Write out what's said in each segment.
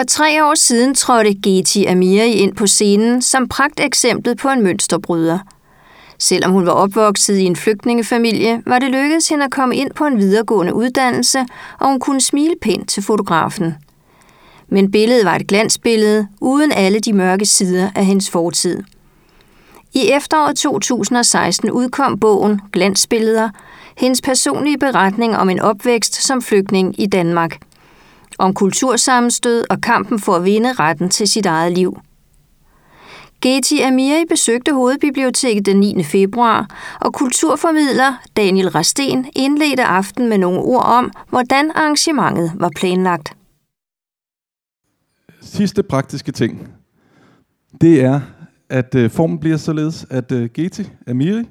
For tre år siden trådte Geti Amiri ind på scenen som pragteksemplet på en mønsterbryder. Selvom hun var opvokset i en flygtningefamilie, var det lykkedes hende at komme ind på en videregående uddannelse, og hun kunne smile pænt til fotografen. Men billedet var et glansbillede, uden alle de mørke sider af hendes fortid. I efteråret 2016 udkom bogen Glansbilleder, hendes personlige beretning om en opvækst som flygtning i Danmark – om kultursammenstød og kampen for at vinde retten til sit eget liv. Geti Amiri besøgte Hovedbiblioteket den 9. februar, og kulturformidler Daniel Rasten indledte aften med nogle ord om, hvordan arrangementet var planlagt. Sidste praktiske ting, det er, at øh, formen bliver således, at øh, Geti Amiri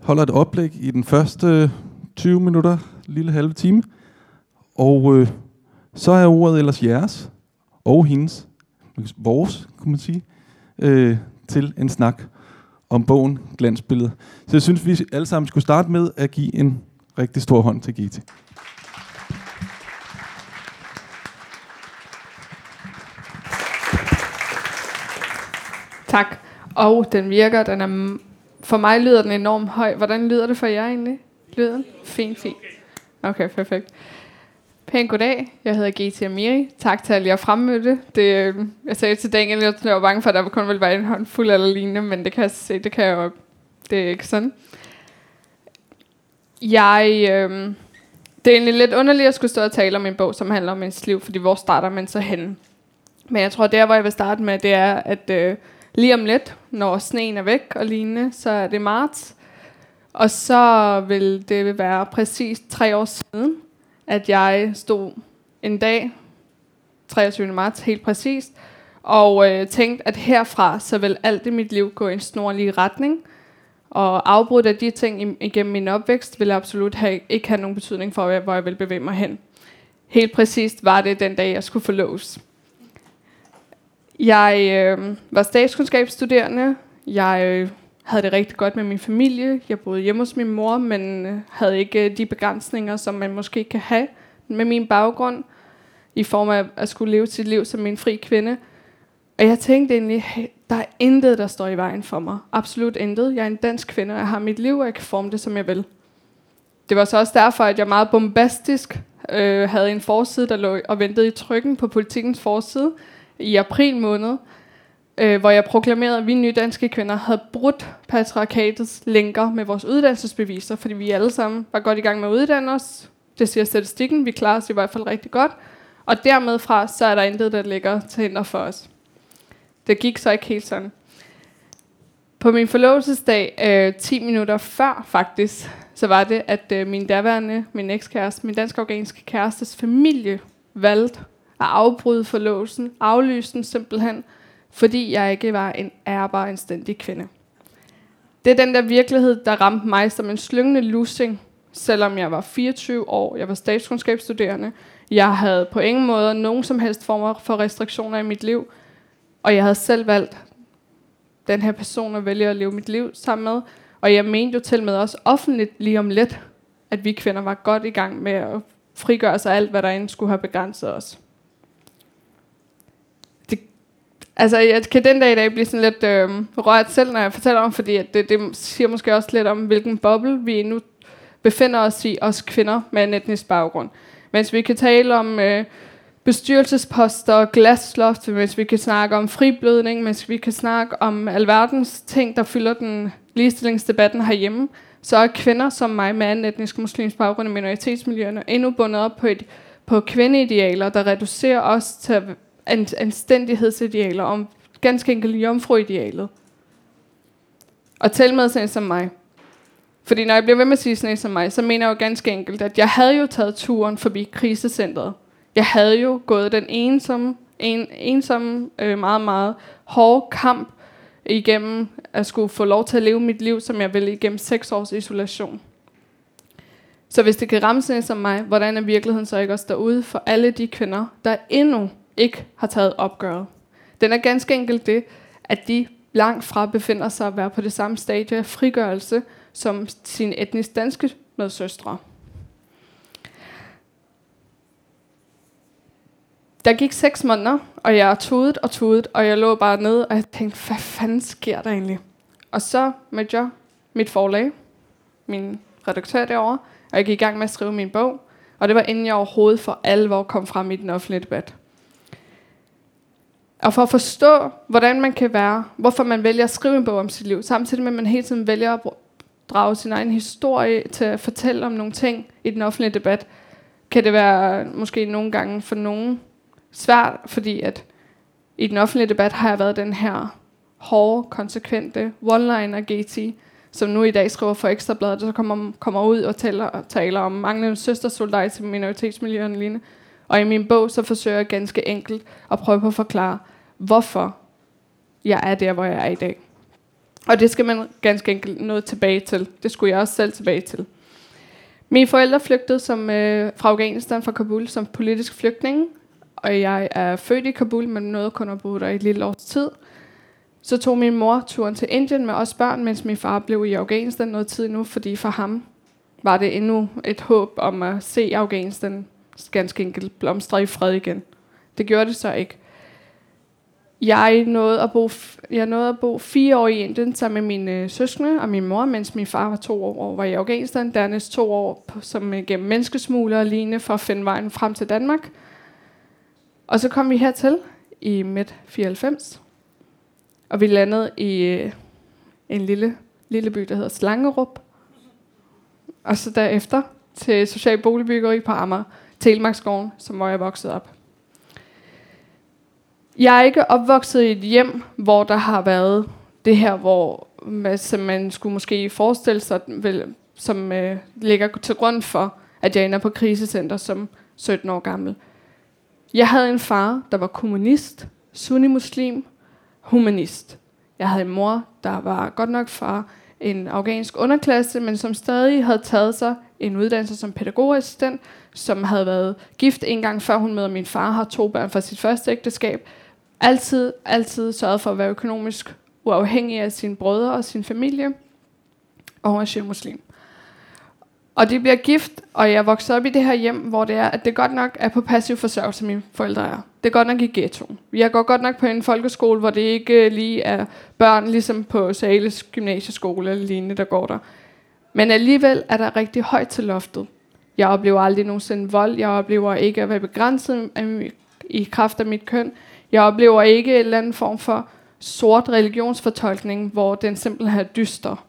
holder et oplæg i den første 20 minutter, lille halve time, og øh, så er ordet ellers jeres og hendes, vores, kunne man sige, øh, til en snak om bogen Glansbillede. Så jeg synes, vi alle sammen skulle starte med at give en rigtig stor hånd til GT. Tak. Og den virker, den er, for mig lyder den enormt høj. Hvordan lyder det for jer egentlig? Lyden? Fint, fint. Okay, perfekt. Pæn goddag. Jeg hedder GT Amiri. Tak til alle jer fremmødte. Det, øh, jeg sagde til Daniel, at jeg var bange for, at der kun ville være en hånd fuld eller lignende, men det kan jeg se, det kan jeg jo, det er ikke sådan. Jeg, øh, det er egentlig lidt underligt at skulle stå og tale om en bog, som handler om ens liv, fordi hvor starter man så henne? Men jeg tror, der hvor jeg vil starte med, det er, at øh, lige om lidt, når sneen er væk og lignende, så er det marts. Og så vil det være præcis tre år siden, at jeg stod en dag, 23. marts helt præcist, og øh, tænkte, at herfra så vil alt i mit liv gå i en snorlig retning. Og afbrudt af de ting igennem min opvækst vil absolut have, ikke have nogen betydning for, hvor jeg vil bevæge mig hen. Helt præcist var det den dag, jeg skulle forlås. Jeg øh, var statskundskabsstuderende. Jeg øh, havde det rigtig godt med min familie. Jeg boede hjemme hos min mor, men øh, havde ikke øh, de begrænsninger, som man måske kan have med min baggrund, i form af at skulle leve sit liv som en fri kvinde. Og jeg tænkte egentlig, hey, der er intet, der står i vejen for mig. Absolut intet. Jeg er en dansk kvinde, og jeg har mit liv, og jeg kan forme det, som jeg vil. Det var så også derfor, at jeg meget bombastisk øh, havde en forside, der lå og ventede i trykken på politikens forside i april måned, øh, hvor jeg proklamerede, at vi nye danske kvinder havde brudt patriarkatets lænker med vores uddannelsesbeviser, fordi vi alle sammen var godt i gang med at uddanne os. Det siger statistikken, vi klarer os i hvert fald rigtig godt. Og dermed fra, så er der intet, der ligger til hinder for os. Det gik så ikke helt sådan. På min forlovelsesdag, øh, 10 minutter før faktisk, så var det, at øh, min daværende, min ekskæreste, min dansk-afghanske kærestes familie valgte at afbryde forlovelsen, aflyse den simpelthen, fordi jeg ikke var en ærbar, anstændig kvinde. Det er den der virkelighed, der ramte mig som en slyngende lussing, selvom jeg var 24 år, jeg var statskundskabsstuderende, jeg havde på ingen måde nogen som helst former for restriktioner i mit liv, og jeg havde selv valgt den her person at vælge at leve mit liv sammen med, og jeg mente jo til med også offentligt lige om lidt, at vi kvinder var godt i gang med at frigøre sig alt, hvad der end skulle have begrænset os. Altså, jeg kan den dag i dag blive sådan lidt øh, rørt selv, når jeg fortæller om, fordi at det, det siger måske også lidt om, hvilken boble vi nu befinder os i, os kvinder med en etnisk baggrund. Mens vi kan tale om øh, bestyrelsesposter, glasloft, mens vi kan snakke om friblødning, mens vi kan snakke om alverdens ting, der fylder den ligestillingsdebatten herhjemme, så er kvinder som mig med anden etnisk muslimsk baggrund i minoritetsmiljøerne endnu bundet op på, et, på kvindeidealer, der reducerer os til anstændighedsidealer, om ganske enkelt jomfruidealet. Og tæl med sådan som mig. Fordi når jeg bliver ved med at sige sådan som mig, så mener jeg jo ganske enkelt, at jeg havde jo taget turen forbi krisecentret. Jeg havde jo gået den ensomme, en, ensomme øh, meget, meget hårde kamp igennem at skulle få lov til at leve mit liv, som jeg ville igennem seks års isolation. Så hvis det kan ramme sådan som mig, hvordan er virkeligheden så ikke også derude for alle de kvinder, der endnu ikke har taget opgøret. Den er ganske enkelt det, at de langt fra befinder sig at være på det samme stadie af frigørelse som sine etnisk danske medsøstre. Der gik seks måneder, og jeg tudet og tudet, og jeg lå bare nede, og jeg tænkte, hvad fanden sker der egentlig? Og så mødte jeg mit forlag, min redaktør derovre, og jeg gik i gang med at skrive min bog. Og det var inden jeg overhovedet for alvor kom frem i den offentlige debat. Og for at forstå, hvordan man kan være, hvorfor man vælger at skrive en bog om sit liv, samtidig med at man hele tiden vælger at drage sin egen historie til at fortælle om nogle ting i den offentlige debat, kan det være måske nogle gange for nogen svært, fordi at i den offentlige debat har jeg været den her hårde, konsekvente one-liner GT, som nu i dag skriver for Ekstrabladet, der kommer, kommer ud og taler, taler om manglende søstersoldat til minoritetsmiljøerne lignende. Og i min bog, så forsøger jeg ganske enkelt at prøve på at forklare, hvorfor jeg er der, hvor jeg er i dag. Og det skal man ganske enkelt nå tilbage til. Det skulle jeg også selv tilbage til. Mine forældre flygtede som, øh, fra Afghanistan, fra Kabul, som politisk flygtning. Og jeg er født i Kabul, men nåede kun at bo der i et lille års tid. Så tog min mor turen til Indien med os børn, mens min far blev i Afghanistan noget tid nu, fordi for ham var det endnu et håb om at se Afghanistan ganske enkelt blomstre i fred igen. Det gjorde det så ikke. Jeg nåede at bo, jeg nåede at bo fire år i Indien sammen med mine øh, søskende og min mor, mens min far var to år var i Afghanistan. Dernæst to år på, som øh, gennem menneskesmugler og lignende for at finde vejen frem til Danmark. Og så kom vi hertil i midt 94. Og vi landede i øh, en lille, lille by, der hedder Slangerup. Og så derefter til Social Boligbyggeri på Amager, Telemarksgården, som hvor jeg voksede op. Jeg er ikke opvokset i et hjem, hvor der har været det her, hvor som man skulle måske forestille sig, vel, som øh, ligger til grund for, at jeg ender på krisecenter som 17 år gammel. Jeg havde en far, der var kommunist, sunni-muslim, humanist. Jeg havde en mor, der var godt nok fra en afghansk underklasse, men som stadig havde taget sig en uddannelse som pædagogassistent, som havde været gift en gang før hun med min far, har to børn fra sit første ægteskab, altid, altid sørget for at være økonomisk uafhængig af sine brødre og sin familie. Og hun er muslim. Og de bliver gift, og jeg voksede op i det her hjem, hvor det er, at det godt nok er på passiv forsørgelse, mine forældre er. Det er godt nok i ghetto. Jeg går godt nok på en folkeskole, hvor det ikke øh, lige er børn, ligesom på Sales gymnasieskole eller lignende, der går der. Men alligevel er der rigtig højt til loftet. Jeg oplever aldrig nogensinde vold. Jeg oplever ikke at være begrænset i kraft af mit køn. Jeg oplever ikke en eller anden form for sort religionsfortolkning, hvor den simpelthen er dyster.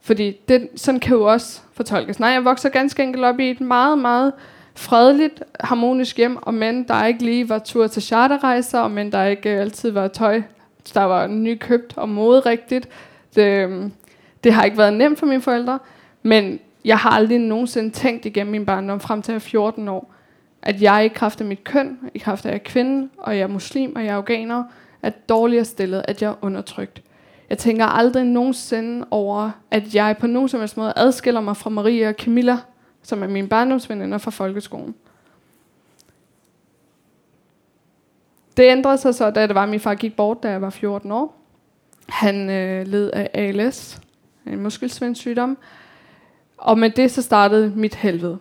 Fordi det, sådan kan jo også fortolkes. Nej, jeg vokser ganske enkelt op i et meget, meget fredeligt, harmonisk hjem, og men der ikke lige var tur til charterrejser, og men der ikke øh, altid var tøj, der var nykøbt og moderigtigt. Det, øhm, det har ikke været nemt for mine forældre, men jeg har aldrig nogensinde tænkt igennem min barndom frem til at 14 år, at jeg i kraft af mit køn, i kraft af at jeg er kvinde, og jeg er muslim, og jeg er afghaner, er dårligere stillet, at jeg er undertrykt. Jeg tænker aldrig nogensinde over, at jeg på nogen som helst måde adskiller mig fra Maria og Camilla, som er mine barndomsveninder fra folkeskolen. Det ændrede sig så, da det var, at min far gik bort, da jeg var 14 år. Han øh, led af ALS, en muskelsvindsygdom. Og med det så startede mit helvede.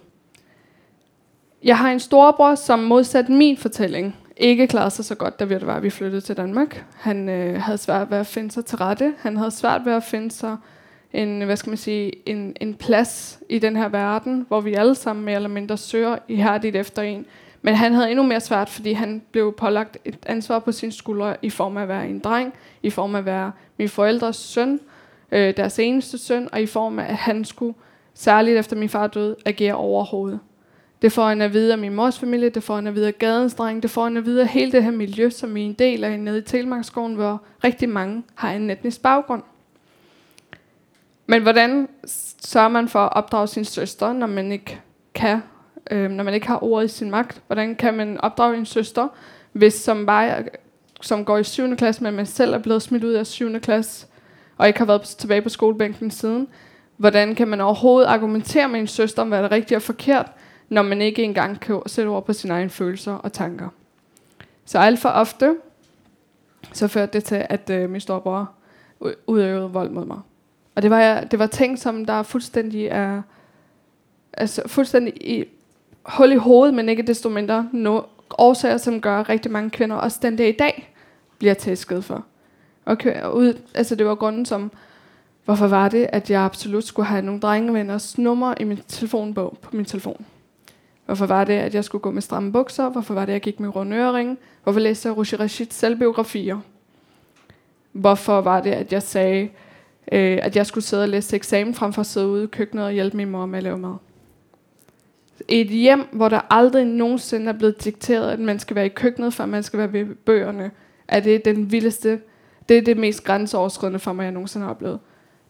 Jeg har en storebror, som modsat min fortælling, ikke klarede sig så godt, da vi var, vi flyttede til Danmark. Han øh, havde svært ved at finde sig til rette. Han havde svært ved at finde sig en, hvad skal man sige, en, en plads i den her verden, hvor vi alle sammen mere eller mindre søger ihærdigt efter en. Men han havde endnu mere svært, fordi han blev pålagt et ansvar på sin skuldre i form af at være en dreng, i form af at være min forældres søn, øh, deres eneste søn, og i form af, at han skulle, særligt efter min far døde, agere overhovedet. Det får han at vide af min mors familie, det får han at vide af gadens dreng, det får han at vide af hele det her miljø, som vi er en del af nede i Telemarksskoven, hvor rigtig mange har en etnisk baggrund. Men hvordan sørger man for at opdrage sin søster, når man ikke kan, øh, når man ikke har ordet i sin magt? Hvordan kan man opdrage en søster, hvis som bare som går i 7. klasse, men man selv er blevet smidt ud af 7. klasse, og ikke har været tilbage på skolebænken siden? Hvordan kan man overhovedet argumentere med en søster om, hvad der er rigtigt og forkert, når man ikke engang kan sætte ord på sine egne følelser og tanker. Så alt for ofte, så førte det til, at øh, min storebror udøvede vold mod mig. Og det var, det var ting, som der fuldstændig er altså fuldstændig i, hul i hovedet, men ikke desto mindre no, årsager, som gør at rigtig mange kvinder, også den dag i dag, bliver tæsket for. Okay, og ud, altså det var grunden som, hvorfor var det, at jeg absolut skulle have nogle drengevenners nummer i min telefonbog på min telefon. Hvorfor var det, at jeg skulle gå med stramme bukser? Hvorfor var det, at jeg gik med runde øring? Hvorfor læste jeg Roger Rashids selvbiografier? Hvorfor var det, at jeg sagde, øh, at jeg skulle sidde og læse eksamen frem for at sidde ude i køkkenet og hjælpe min mor med at lave mad? Et hjem, hvor der aldrig nogensinde er blevet dikteret, at man skal være i køkkenet, før man skal være ved bøgerne, er det den vildeste, det er det mest grænseoverskridende for mig, jeg nogensinde har oplevet.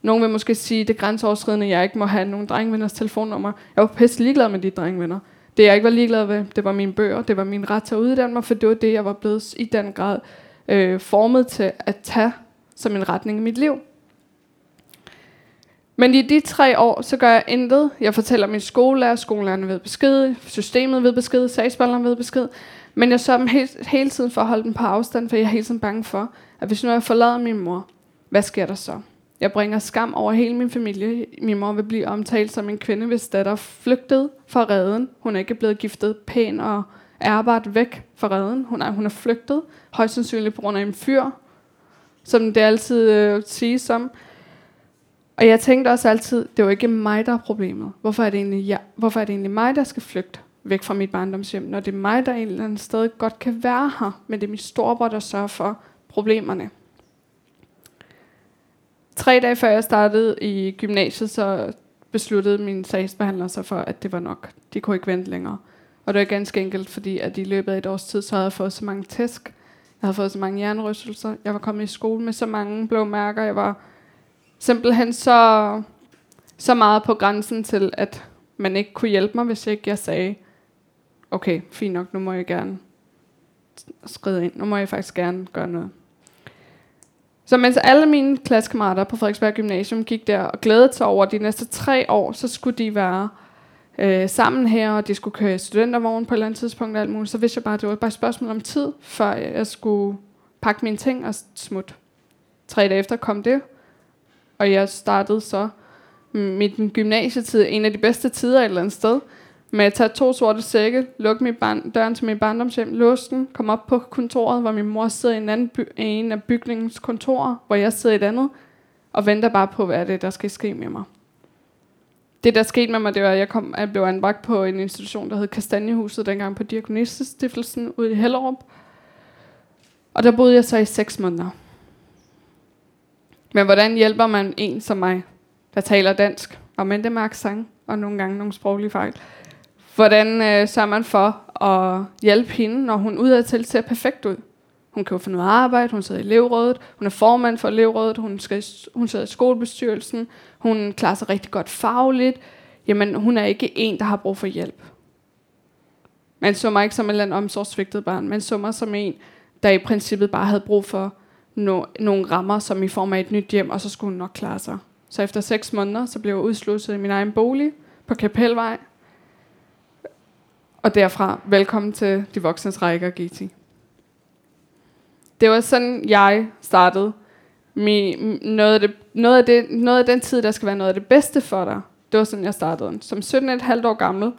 Nogle vil måske sige, det er grænseoverskridende, jeg ikke må have nogen drengvenners telefonnummer. Jeg var pisse ligeglad med de drengvenner. Det jeg ikke var ligeglad ved, det var mine bøger, det var min ret til at uddanne mig, for det var det, jeg var blevet i den grad øh, formet til at tage som en retning i mit liv. Men i de tre år, så gør jeg intet. Jeg fortæller min skolelærer, skolelærerne ved besked, systemet ved besked, sagsbehandleren ved besked. Men jeg sørger dem hele, hele tiden for at holde dem på afstand, for jeg er hele tiden bange for, at hvis nu jeg forlader min mor, hvad sker der så? Jeg bringer skam over hele min familie. Min mor vil blive omtalt som en kvinde, hvis datter flygtet fra redden. Hun er ikke blevet giftet pæn og ærbart væk fra redden. Hun er, hun er flygtet, højst sandsynligt på grund af en fyr, som det altid øh, siges som. Og jeg tænkte også altid, det var ikke mig, der er problemet. Hvorfor er det egentlig, jeg, hvorfor er det egentlig mig, der skal flygte væk fra mit barndomshjem, når det er mig, der et eller andet sted godt kan være her, men det er min storebror, der sørger for problemerne. Tre dage før jeg startede i gymnasiet, så besluttede min sagsbehandler sig for, at det var nok. De kunne ikke vente længere. Og det var ganske enkelt, fordi at i løbet af et års tid, så havde jeg fået så mange tæsk. Jeg havde fået så mange hjernerystelser. Jeg var kommet i skole med så mange blå mærker. Jeg var simpelthen så, så meget på grænsen til, at man ikke kunne hjælpe mig, hvis ikke jeg sagde, okay, fint nok, nu må jeg gerne skride ind. Nu må jeg faktisk gerne gøre noget. Så mens alle mine klassekammerater på Frederiksberg Gymnasium gik der og glædede sig over de næste tre år, så skulle de være øh, sammen her, og de skulle køre studentervogn på et eller andet tidspunkt og alt muligt, så vidste jeg bare, at det var bare et spørgsmål om tid, før jeg skulle pakke mine ting og smutte. Tre dage efter kom det, og jeg startede så mm, mit gymnasietid, en af de bedste tider et eller andet sted, men jeg tage to sorte sække, lukke min barn, døren til min barndomshjem, låse den, komme op på kontoret, hvor min mor sidder i en, anden by, en af bygningens kontorer, hvor jeg sidder i et andet, og venter bare på, hvad er det, der skal ske med mig. Det, der skete med mig, det var, at jeg, kom, jeg blev anbragt på en institution, der hed Kastanjehuset, dengang på Diakonissestiftelsen ude i Hellerup. Og der boede jeg så i seks måneder. Men hvordan hjælper man en som mig, der taler dansk, og med det med accent, og nogle gange nogle sproglige fejl? Hvordan øh, sørger man for at hjælpe hende, når hun udadtil ser perfekt ud? Hun kan jo finde noget arbejde, hun sidder i elevrådet, hun er formand for elevrådet, hun, skal, hun sidder i skolebestyrelsen, hun klarer sig rigtig godt fagligt. Jamen, hun er ikke en, der har brug for hjælp. Man så mig ikke som en eller anden omsorgsvigtet barn, man så mig som en, der i princippet bare havde brug for no, nogle rammer, som i form af et nyt hjem, og så skulle hun nok klare sig. Så efter seks måneder, så blev jeg udslusset i min egen bolig på Kapelvej, og derfra, velkommen til De Voksnes Rækker GT. Det var sådan, jeg startede. Min, noget, af det, noget, af det, noget af den tid, der skal være noget af det bedste for dig, det var sådan, jeg startede. Som 17,5 år gammel.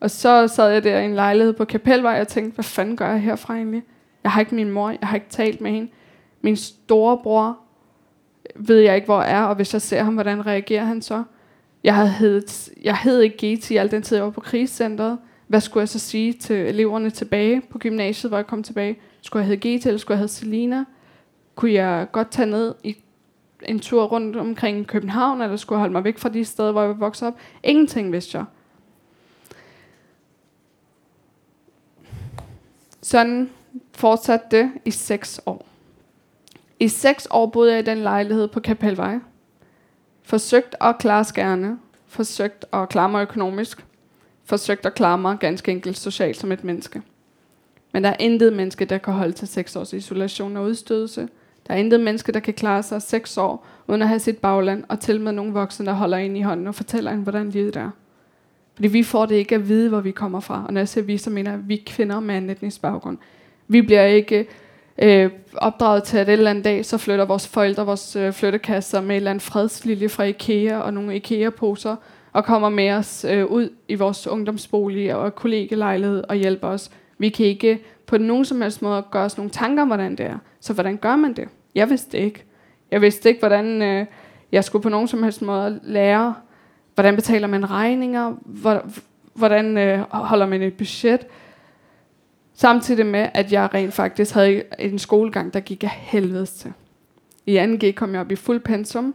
Og så sad jeg der i en lejlighed på Kapelvej og tænkte, hvad fanden gør jeg herfra egentlig? Jeg har ikke min mor, jeg har ikke talt med hende. Min storebror ved jeg ikke, hvor er, og hvis jeg ser ham, hvordan reagerer han så? Jeg havde, jeg hed ikke GT al den tid, jeg var på krigscenteret. Hvad skulle jeg så sige til eleverne tilbage på gymnasiet, hvor jeg kom tilbage? Skulle jeg hedde Gita, eller skulle jeg hedde Selina? Kunne jeg godt tage ned i en tur rundt omkring København, eller skulle jeg holde mig væk fra de steder, hvor jeg voksede op? Ingenting vidste jeg. Sådan fortsatte det i seks år. I seks år boede jeg i den lejlighed på Kapelvej. Forsøgt at klare skærne. Forsøgt at klare mig økonomisk forsøgt at klare mig ganske enkelt socialt som et menneske. Men der er intet menneske, der kan holde til seks års isolation og udstødelse. Der er intet menneske, der kan klare sig seks år, uden at have sit bagland, og til med nogle voksne, der holder ind i hånden og fortæller en, hvordan livet er. Fordi vi får det ikke at vide, hvor vi kommer fra. Og når jeg siger vi, så mener jeg, at vi kvinder med en etnisk baggrund. Vi bliver ikke øh, opdraget til, at et eller andet dag, så flytter vores forældre vores øh, flyttekasser med et eller andet fredslilje fra Ikea og nogle Ikea-poser, og kommer med os øh, ud i vores ungdomsbolig og kollegelejlighed og hjælper os Vi kan ikke på nogen som helst måde gøre os nogle tanker om, hvordan det er. Så hvordan gør man det? Jeg vidste ikke. Jeg vidste ikke, hvordan øh, jeg skulle på nogen som helst måde lære, hvordan betaler man regninger, hvordan øh, holder man et budget. Samtidig med, at jeg rent faktisk havde en skolegang, der gik af helvedes til. I 2G kom jeg op i fuld pensum.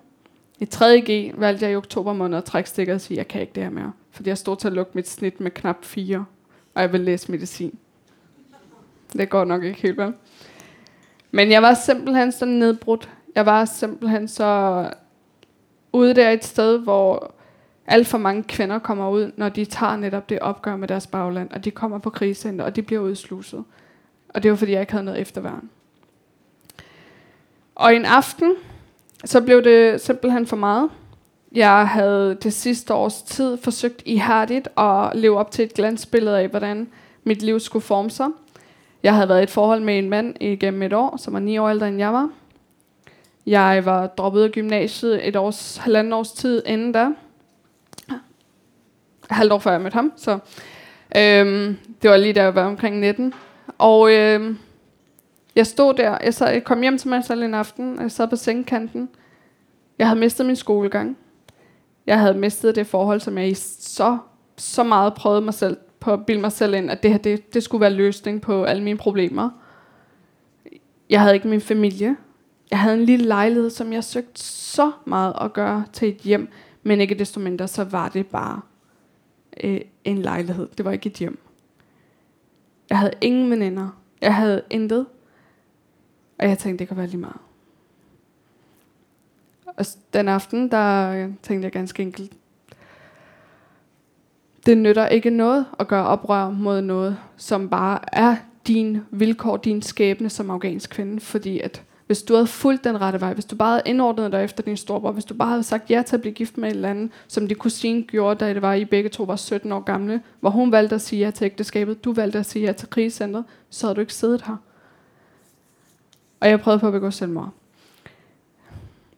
I 3G valgte jeg i oktober måned at trække stikker og sige, at jeg kan ikke det her mere. Fordi jeg stod til at lukke mit snit med knap 4, og jeg vil læse medicin. Det går nok ikke helt vel. Men jeg var simpelthen så nedbrudt. Jeg var simpelthen så ude der et sted, hvor alt for mange kvinder kommer ud, når de tager netop det opgør med deres bagland, og de kommer på krisecenter, og de bliver udsluset. Og det var fordi, jeg ikke havde noget efterværn. Og en aften, så blev det simpelthen for meget. Jeg havde det sidste års tid forsøgt ihærdigt at leve op til et glansbillede af, hvordan mit liv skulle forme sig. Jeg havde været i et forhold med en mand igennem et år, som var ni år ældre end jeg var. Jeg var droppet af gymnasiet et års, halvanden års tid inden da. Halvt år før jeg mødte ham, så øhm, det var lige da jeg var omkring 19. Og øhm, jeg stod der, jeg, sad, jeg kom hjem til mig selv en aften, og jeg sad på sengekanten. Jeg havde mistet min skolegang. Jeg havde mistet det forhold, som jeg i så, så meget prøvede mig selv på at bilde mig selv ind, at det her, det, det skulle være løsning på alle mine problemer. Jeg havde ikke min familie. Jeg havde en lille lejlighed, som jeg søgte så meget at gøre til et hjem, men ikke desto mindre, så var det bare øh, en lejlighed. Det var ikke et hjem. Jeg havde ingen veninder. Jeg havde intet. Og jeg tænkte, det kan være lige meget. Og den aften, der tænkte jeg ganske enkelt, det nytter ikke noget at gøre oprør mod noget, som bare er din vilkår, din skæbne som afghansk kvinde, fordi at hvis du havde fulgt den rette vej, hvis du bare havde indordnet dig efter din storebror, hvis du bare havde sagt ja til at blive gift med et eller andet, som din kusine gjorde, da det var, I begge to var 17 år gamle, hvor hun valgte at sige ja til ægteskabet, du valgte at sige ja til krigscentret, så havde du ikke siddet her. Og jeg prøvede på at begå selvmord.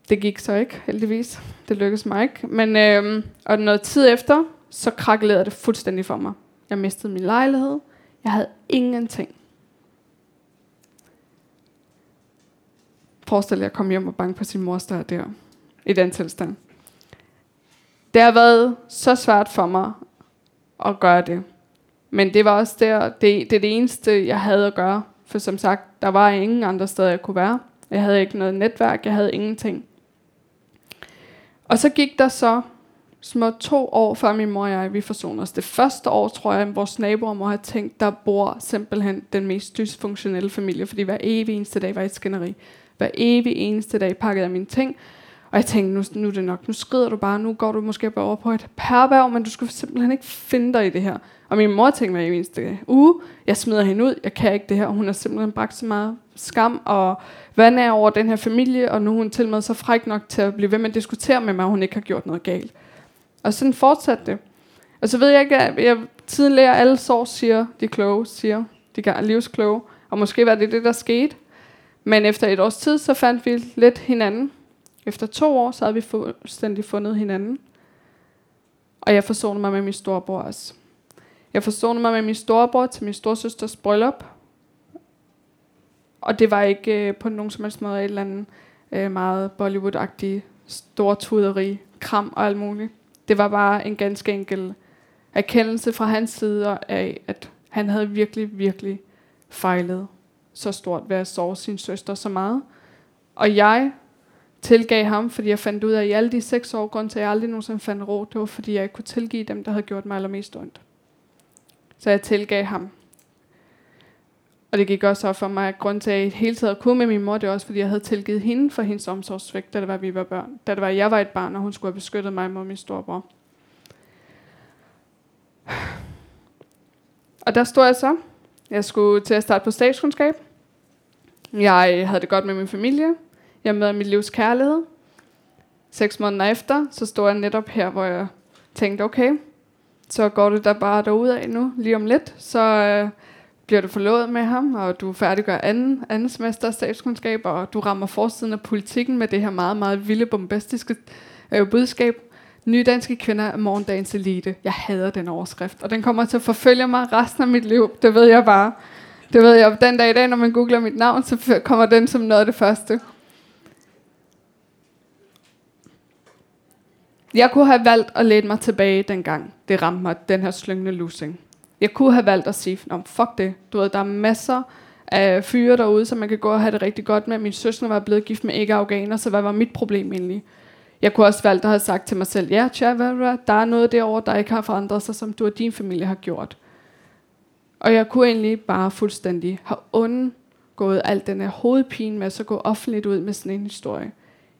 Det gik så ikke, heldigvis. Det lykkedes mig ikke. Men, øh, og noget tid efter, så krakkelerede det fuldstændig for mig. Jeg mistede min lejlighed. Jeg havde ingenting. Forestil jer at komme hjem og banke på sin mors dør der. I den tilstand. Det har været så svært for mig at gøre det. Men det var også der, det, det er det eneste, jeg havde at gøre. For som sagt, der var ingen andre steder, jeg kunne være. Jeg havde ikke noget netværk, jeg havde ingenting. Og så gik der så små to år før min mor og jeg, vi forsonede os. Det første år, tror jeg, at vores naboer må have tænkt, der bor simpelthen den mest dysfunktionelle familie, fordi hver evig eneste dag var et skænderi. Hver evig eneste dag pakkede jeg mine ting, og jeg tænkte, nu, nu er det nok, nu skrider du bare, nu går du måske bare over på et perværv, men du skal simpelthen ikke finde dig i det her. Og min mor tænkte mig i eneste uge, jeg smider hende ud, jeg kan ikke det her. Hun har simpelthen bragt så meget skam og vand af over den her familie, og nu er hun til med så fræk nok til at blive ved med at diskutere med mig, at hun ikke har gjort noget galt. Og sådan fortsatte det. Og så ved jeg ikke, at jeg tiden lærer alle sår, siger de kloge, siger de gør livskloge. Og måske var det det, der skete. Men efter et års tid, så fandt vi lidt hinanden. Efter to år, så havde vi fuldstændig fundet hinanden. Og jeg forsonede mig med min storebror også. Jeg forsonede mig med min storebror til min storsøsters bryllup. Og det var ikke øh, på nogen som helst måde et eller andet øh, meget Bollywood-agtigt stortuderi, kram og alt muligt. Det var bare en ganske enkel erkendelse fra hans side af, at han havde virkelig, virkelig fejlet så stort ved at sove sin søster så meget. Og jeg tilgav ham, fordi jeg fandt ud af, at i alle de seks år, grund til, at jeg aldrig nogensinde fandt ro, det var, fordi jeg ikke kunne tilgive dem, der havde gjort mig allermest ondt. Så jeg tilgav ham. Og det gik også op for mig, at grund til, at jeg hele tiden kunne med min mor, det var også, fordi jeg havde tilgivet hende for hendes omsorgsvægt, da det var, vi var børn. Da det var, jeg var et barn, og hun skulle have beskyttet mig mod min storebror. Og der stod jeg så. Jeg skulle til at starte på statskundskab. Jeg havde det godt med min familie. Jeg mødte mit livs kærlighed. Seks måneder efter, så stod jeg netop her, hvor jeg tænkte, okay, så går det der bare derudad af nu, lige om lidt. Så øh, bliver du forlovet med ham, og du færdiggør anden, anden semester af statskundskab, og du rammer forsiden af politikken med det her meget, meget vilde, bombastiske øh, budskab. Nye danske kvinder er morgendagens elite. Jeg hader den overskrift, og den kommer til at forfølge mig resten af mit liv. Det ved jeg bare. Det ved jeg. Den dag i dag, når man googler mit navn, så kommer den som noget af det første. Jeg kunne have valgt at læne mig tilbage dengang. Det ramte mig, den her slyngende losing. Jeg kunne have valgt at sige, Nå, fuck det. Du ved, der er masser af fyre derude, som man kan gå og have det rigtig godt med. Min søster var blevet gift med ikke-afghaner, så hvad var mit problem egentlig? Jeg kunne også valgt at have sagt til mig selv, ja, tja, der er noget derovre, der ikke har forandret sig, som du og din familie har gjort. Og jeg kunne egentlig bare fuldstændig have undgået al den her hovedpine med at så gå offentligt ud med sådan en historie.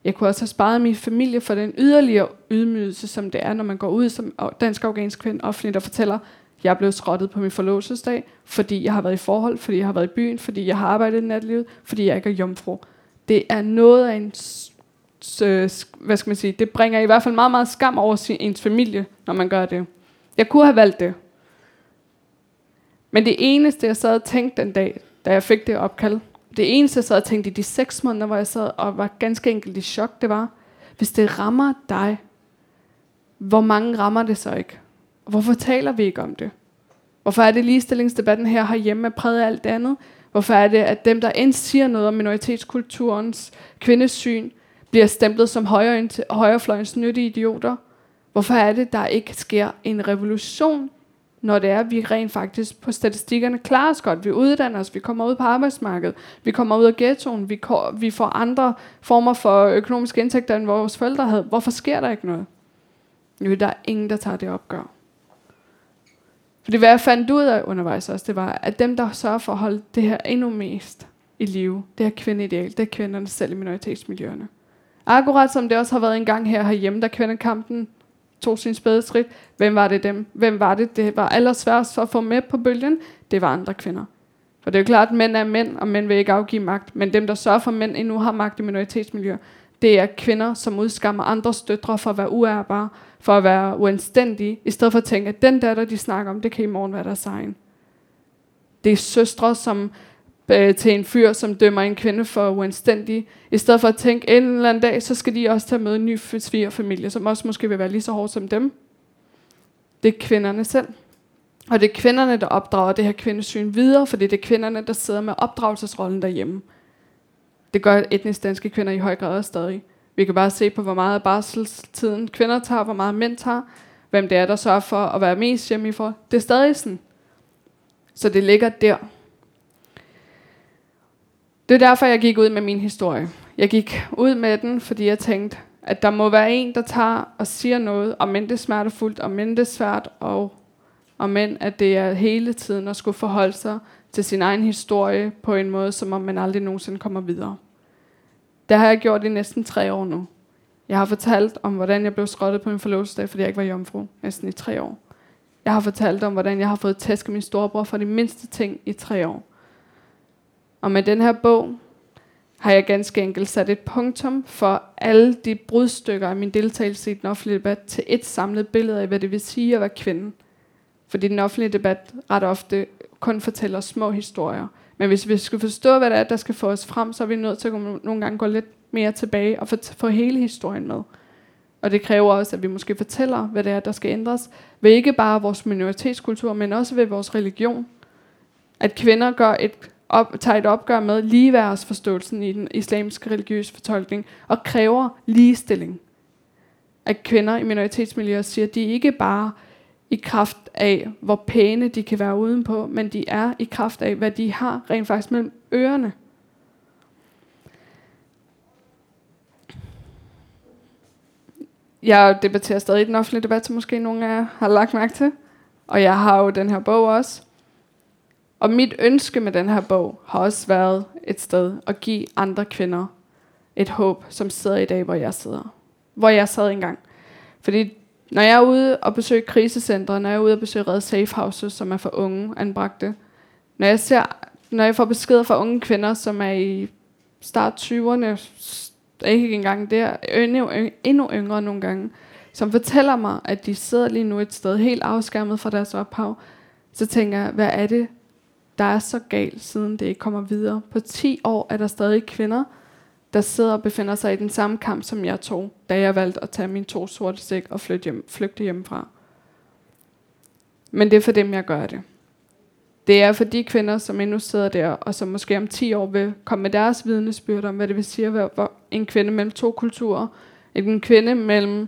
Jeg kunne også have sparet min familie for den yderligere ydmygelse, som det er, når man går ud som dansk-afghansk kvinde offentligt og fortæller, jeg er blevet skrottet på min forlovelsesdag, fordi jeg har været i forhold, fordi jeg har været i byen, fordi jeg har arbejdet i natlivet, fordi jeg ikke er jomfru. Det er noget af en hvad skal man sige, det bringer i hvert fald meget, meget skam over sin, ens familie, når man gør det. Jeg kunne have valgt det. Men det eneste, jeg sad og tænkte den dag, da jeg fik det opkald, det eneste, jeg sad og tænkte i de seks måneder, hvor jeg sad og var ganske enkelt i chok, det var, hvis det rammer dig, hvor mange rammer det så ikke? Og hvorfor taler vi ikke om det? Hvorfor er det ligestillingsdebatten her herhjemme er præget af alt det andet? Hvorfor er det, at dem, der end siger noget om minoritetskulturens kvindesyn, bliver stemplet som højrefløjens nyttige idioter? Hvorfor er det, der ikke sker en revolution, når det er, at vi rent faktisk på statistikkerne klarer os godt? Vi uddanner os, vi kommer ud på arbejdsmarkedet, vi kommer ud af ghettoen, vi, vi får andre former for økonomiske indtægter, end vores forældre havde. Hvorfor sker der ikke noget? Jo, der er ingen, der tager det opgør. Fordi hvad jeg fandt ud af undervejs også, det var, at dem, der sørger for at holde det her endnu mest i live, det her kvindeideal, det er kvinderne selv i minoritetsmiljøerne. Akkurat som det også har været en gang her herhjemme, da kvindekampen tog sin spædeskridt. Hvem var det dem? Hvem var det? Det var allersværest at få med på bølgen. Det var andre kvinder. For det er jo klart, at mænd er mænd, og mænd vil ikke afgive magt. Men dem, der sørger for, at mænd endnu har magt i minoritetsmiljøer, det er kvinder, som udskammer andres døtre for at være uærbare, for at være uanstændige, i stedet for at tænke, at den datter, de snakker om, det kan i morgen være deres egen. Det er søstre, som øh, til en fyr, som dømmer en kvinde for uanstændig, i stedet for at tænke, en eller anden dag, så skal de også tage med en ny svigerfamilie, som også måske vil være lige så hård som dem. Det er kvinderne selv. Og det er kvinderne, der opdrager det her kvindesyn videre, fordi det er kvinderne, der sidder med opdragelsesrollen derhjemme. Det gør etnisk danske kvinder i høj grad også stadig. Vi kan bare se på, hvor meget barselstiden kvinder tager, hvor meget mænd tager, hvem det er, der sørger for at være mest hjemme i for. Det er stadig sådan. Så det ligger der. Det er derfor, jeg gik ud med min historie. Jeg gik ud med den, fordi jeg tænkte, at der må være en, der tager og siger noget, om end det er smertefuldt, om end det er svært, og om end at det er hele tiden at skulle forholde sig til sin egen historie på en måde, som om man aldrig nogensinde kommer videre. Det har jeg gjort i næsten tre år nu. Jeg har fortalt om, hvordan jeg blev skrottet på min forlovelsesdag, fordi jeg ikke var jomfru, næsten i tre år. Jeg har fortalt om, hvordan jeg har fået tæsk af min storebror for de mindste ting i tre år. Og med den her bog har jeg ganske enkelt sat et punktum for alle de brudstykker af min deltagelse i den offentlige debat til et samlet billede af, hvad det vil sige at være kvinde. Fordi den offentlige debat ret ofte kun fortæller små historier. Men hvis vi skal forstå, hvad det er, der skal få os frem, så er vi nødt til at nogle gange gå lidt mere tilbage og få hele historien med. Og det kræver også, at vi måske fortæller, hvad det er, der skal ændres. Ved ikke bare vores minoritetskultur, men også ved vores religion. At kvinder gør et op, tager et opgør med ligeværdsforståelsen i den islamiske religiøse fortolkning og kræver ligestilling. At kvinder i minoritetsmiljøer siger, at de ikke bare i kraft af, hvor pæne de kan være udenpå, men de er i kraft af, hvad de har rent faktisk mellem ørerne. Jeg debatterer stadig i den offentlige debat, som måske nogle af jer har lagt mærke til. Og jeg har jo den her bog også. Og mit ønske med den her bog har også været et sted at give andre kvinder et håb, som sidder i dag, hvor jeg sidder. Hvor jeg sad engang. Fordi når jeg er ude og besøge krisecentre, når jeg er ude og besøge Red Safe Houses, som er for unge anbragte, når jeg, ser, når jeg får beskeder fra unge kvinder, som er i start 20'erne, ikke engang der, endnu, endnu yngre nogle gange, som fortæller mig, at de sidder lige nu et sted helt afskærmet fra deres ophav, så tænker jeg, hvad er det, der er så galt, siden det ikke kommer videre? På 10 år er der stadig kvinder, der sidder og befinder sig i den samme kamp, som jeg tog, da jeg valgte at tage min to sorte sæk og flygte, hjem, flygte hjemmefra. Men det er for dem, jeg gør det. Det er for de kvinder, som endnu sidder der, og som måske om 10 år vil komme med deres vidnesbyrd om, hvad det vil sige at være en kvinde mellem to kulturer. En kvinde mellem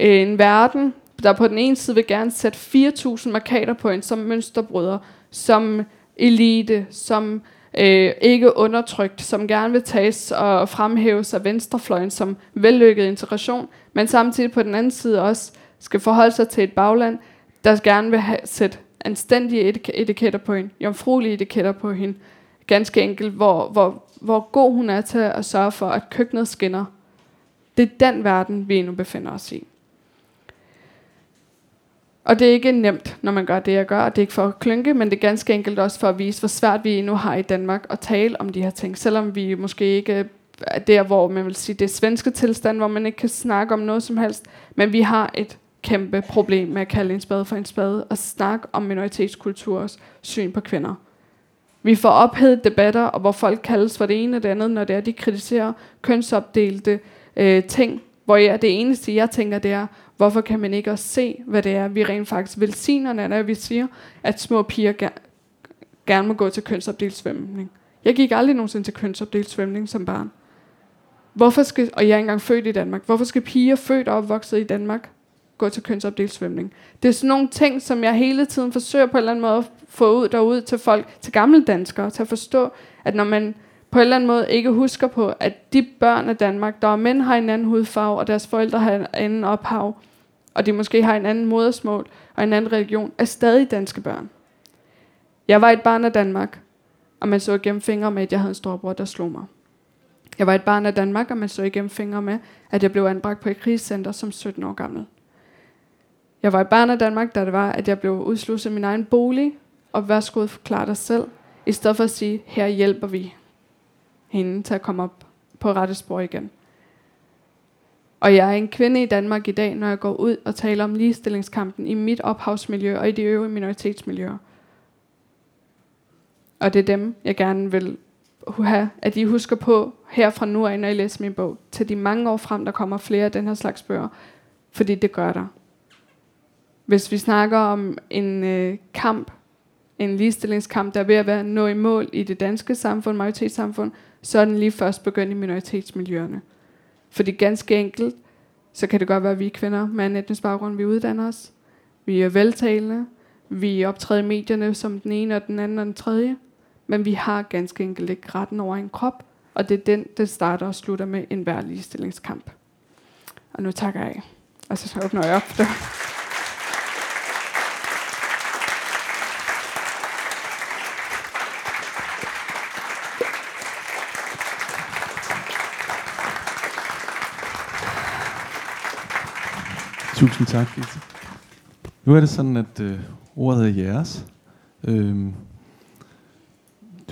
øh, en verden, der på den ene side vil gerne sætte 4.000 markader på en som mønsterbryder, som elite, som øh, ikke undertrykt, som gerne vil tages og fremhæves af venstrefløjen som vellykket integration, men samtidig på den anden side også skal forholde sig til et bagland, der gerne vil have, sætte anstændige etiketter på hende, jomfruelige etiketter på hende, ganske enkelt, hvor, hvor, hvor god hun er til at sørge for, at køkkenet skinner. Det er den verden, vi nu befinder os i. Og det er ikke nemt, når man gør det, jeg gør. Og det er ikke for at klynke, men det er ganske enkelt også for at vise, hvor svært vi nu har i Danmark at tale om de her ting. Selvom vi måske ikke er der, hvor man vil sige, det er svenske tilstand, hvor man ikke kan snakke om noget som helst. Men vi har et kæmpe problem med at kalde en spade for en spade og snakke om minoritetskulturs syn på kvinder. Vi får ophedet debatter, og hvor folk kaldes for det ene og det andet, når det er, de kritiserer kønsopdelte øh, ting, hvor jeg, det eneste, jeg tænker, det er, hvorfor kan man ikke også se, hvad det er, vi rent faktisk velsigner, når vi siger, at små piger ger- gerne må gå til kønsopdelt svømning. Jeg gik aldrig nogensinde til kønsopdelt svømning som barn. Hvorfor skal, og jeg er engang født i Danmark, hvorfor skal piger født og opvokset i Danmark gå til kønsopdelt svømning? Det er sådan nogle ting, som jeg hele tiden forsøger på en eller anden måde at få ud derud til folk, til gamle danskere, til at forstå, at når man på en eller anden måde ikke husker på, at de børn af Danmark, der er mænd, har en anden hudfarve, og deres forældre har en anden ophav, og de måske har en anden modersmål og en anden religion, er stadig danske børn. Jeg var et barn af Danmark, og man så igennem fingre med, at jeg havde en storbror, der slog mig. Jeg var et barn af Danmark, og man så igennem fingre med, at jeg blev anbragt på et krigscenter som 17 år gammel. Jeg var et barn af Danmark, da det var, at jeg blev udslusset af min egen bolig, og værsgo forklare dig selv, i stedet for at sige, her hjælper vi hende til at komme op på rette spor igen. Og jeg er en kvinde i Danmark i dag, når jeg går ud og taler om ligestillingskampen i mit ophavsmiljø og i de øvrige minoritetsmiljøer. Og det er dem, jeg gerne vil have, at I husker på her fra nu af, når I læser min bog, til de mange år frem, der kommer flere af den her slags bøger. Fordi det gør der. Hvis vi snakker om en øh, kamp, en ligestillingskamp, der er ved at være nå i mål i det danske samfund, majoritetssamfund, så er den lige først begyndt i minoritetsmiljøerne. Fordi ganske enkelt, så kan det godt være, at vi kvinder med en etnisk baggrund, vi uddanner os. Vi er veltalende. Vi optræder i medierne som den ene og den anden og den tredje. Men vi har ganske enkelt ikke retten over en krop. Og det er den, der starter og slutter med en værlig ligestillingskamp. Og nu takker jeg af. Og så åbner jeg op for det. Tusind tak, Nu er det sådan, at øh, ordet er jeres. Øhm,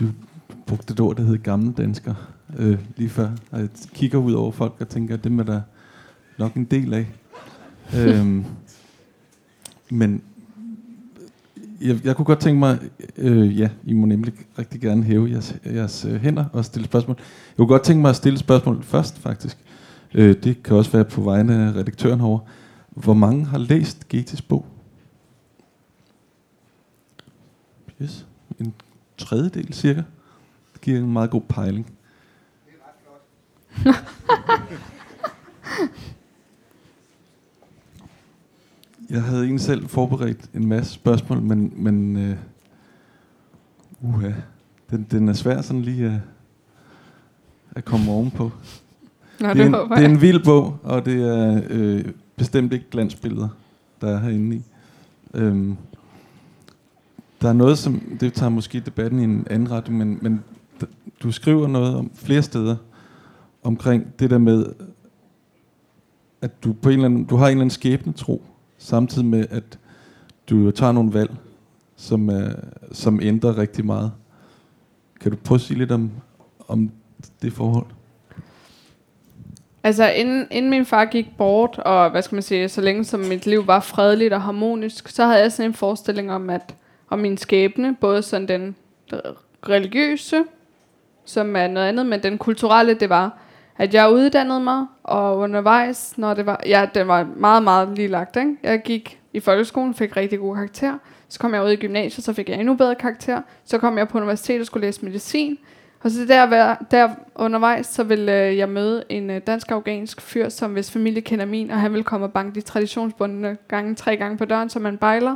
du brugte et ord, der hedder gamle dansker, øh, lige før. Og jeg kigger ud over folk og tænker, at dem er der nok en del af. øhm, men jeg, jeg kunne godt tænke mig, øh, ja, I må nemlig rigtig gerne hæve jeres, jeres øh, hænder og stille spørgsmål. Jeg kunne godt tænke mig at stille spørgsmål først, faktisk. Øh, det kan også være på vegne af redaktøren herovre. Hvor mange har læst Getis bog? Yes. En tredjedel cirka. Det giver en meget god pejling. Det er ret flot. Jeg havde egentlig selv forberedt en masse spørgsmål, men, men uh, uha, den, den er svær sådan lige at, at komme ovenpå. Nå, det, er en, det er en vild bog, og det er øh, bestemt ikke glansbilleder, der er herinde i. Øhm, der er noget, som, det tager måske debatten i en anden retning, men, men du skriver noget om flere steder, omkring det der med, at du, på en eller anden, du har en eller anden skæbne tro, samtidig med, at du tager nogle valg, som, øh, som ændrer rigtig meget. Kan du prøve at sige lidt om, om det forhold? Altså, inden, inden min far gik bort, og hvad skal man sige, så længe som mit liv var fredeligt og harmonisk, så havde jeg sådan en forestilling om, at om min skæbne, både sådan den religiøse, som er noget andet, men den kulturelle, det var, at jeg uddannede mig, og undervejs, når det var, ja, det var meget, meget lige lagt, ikke? Jeg gik i folkeskolen, fik rigtig gode karakter. Så kom jeg ud i gymnasiet, så fik jeg endnu bedre karakter. Så kom jeg på universitetet og skulle læse medicin. Og så der, der undervejs, så vil øh, jeg møde en øh, dansk-afghansk fyr, som hvis familie kender min, og han vil komme og banke de traditionsbundne gange, tre gange på døren, som man bejler.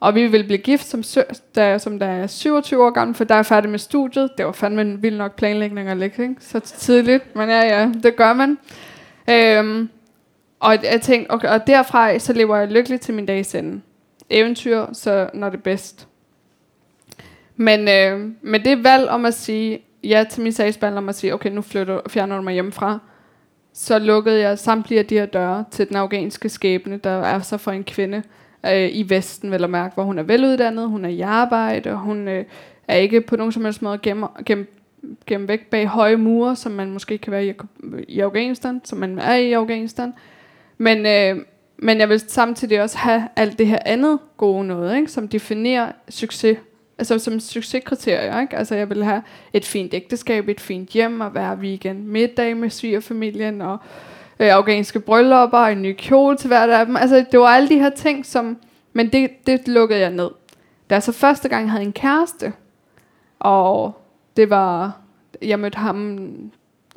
Og vi vil blive gift, som, der, som der er 27 år gammel, for der er færdig med studiet. Det var fandme en vild nok planlægning at lægge, ikke? Så tidligt, men ja, ja, det gør man. Øhm, og jeg tænkte, okay, og derfra så lever jeg lykkelig til min dags ende. Eventyr, så når det er bedst. Men, øh, men det valg om at sige ja til min sagsbehandler, om at sige, okay, nu flytter, fjerner du mig hjemmefra, så lukkede jeg samtlige af de her døre til den afghanske skæbne, der er så for en kvinde øh, i Vesten, vel at mærke, hvor hun er veluddannet, hun er i arbejde, og hun øh, er ikke på nogen som helst måde gennem, gennem, gennem væk bag høje mure, som man måske kan være i, i Afghanistan, som man er i Afghanistan. Men, øh, men jeg vil samtidig også have alt det her andet gode noget, ikke, som definerer succes altså som succeskriterier. Ikke? Altså jeg vil have et fint ægteskab, et fint hjem, og være weekend middag med svigerfamilien, og øh, afghanske bryllupper, en ny kjole til hver af dem. Altså det var alle de her ting, som, men det, det lukkede jeg ned. Da jeg så første gang havde en kæreste, og det var, jeg mødte ham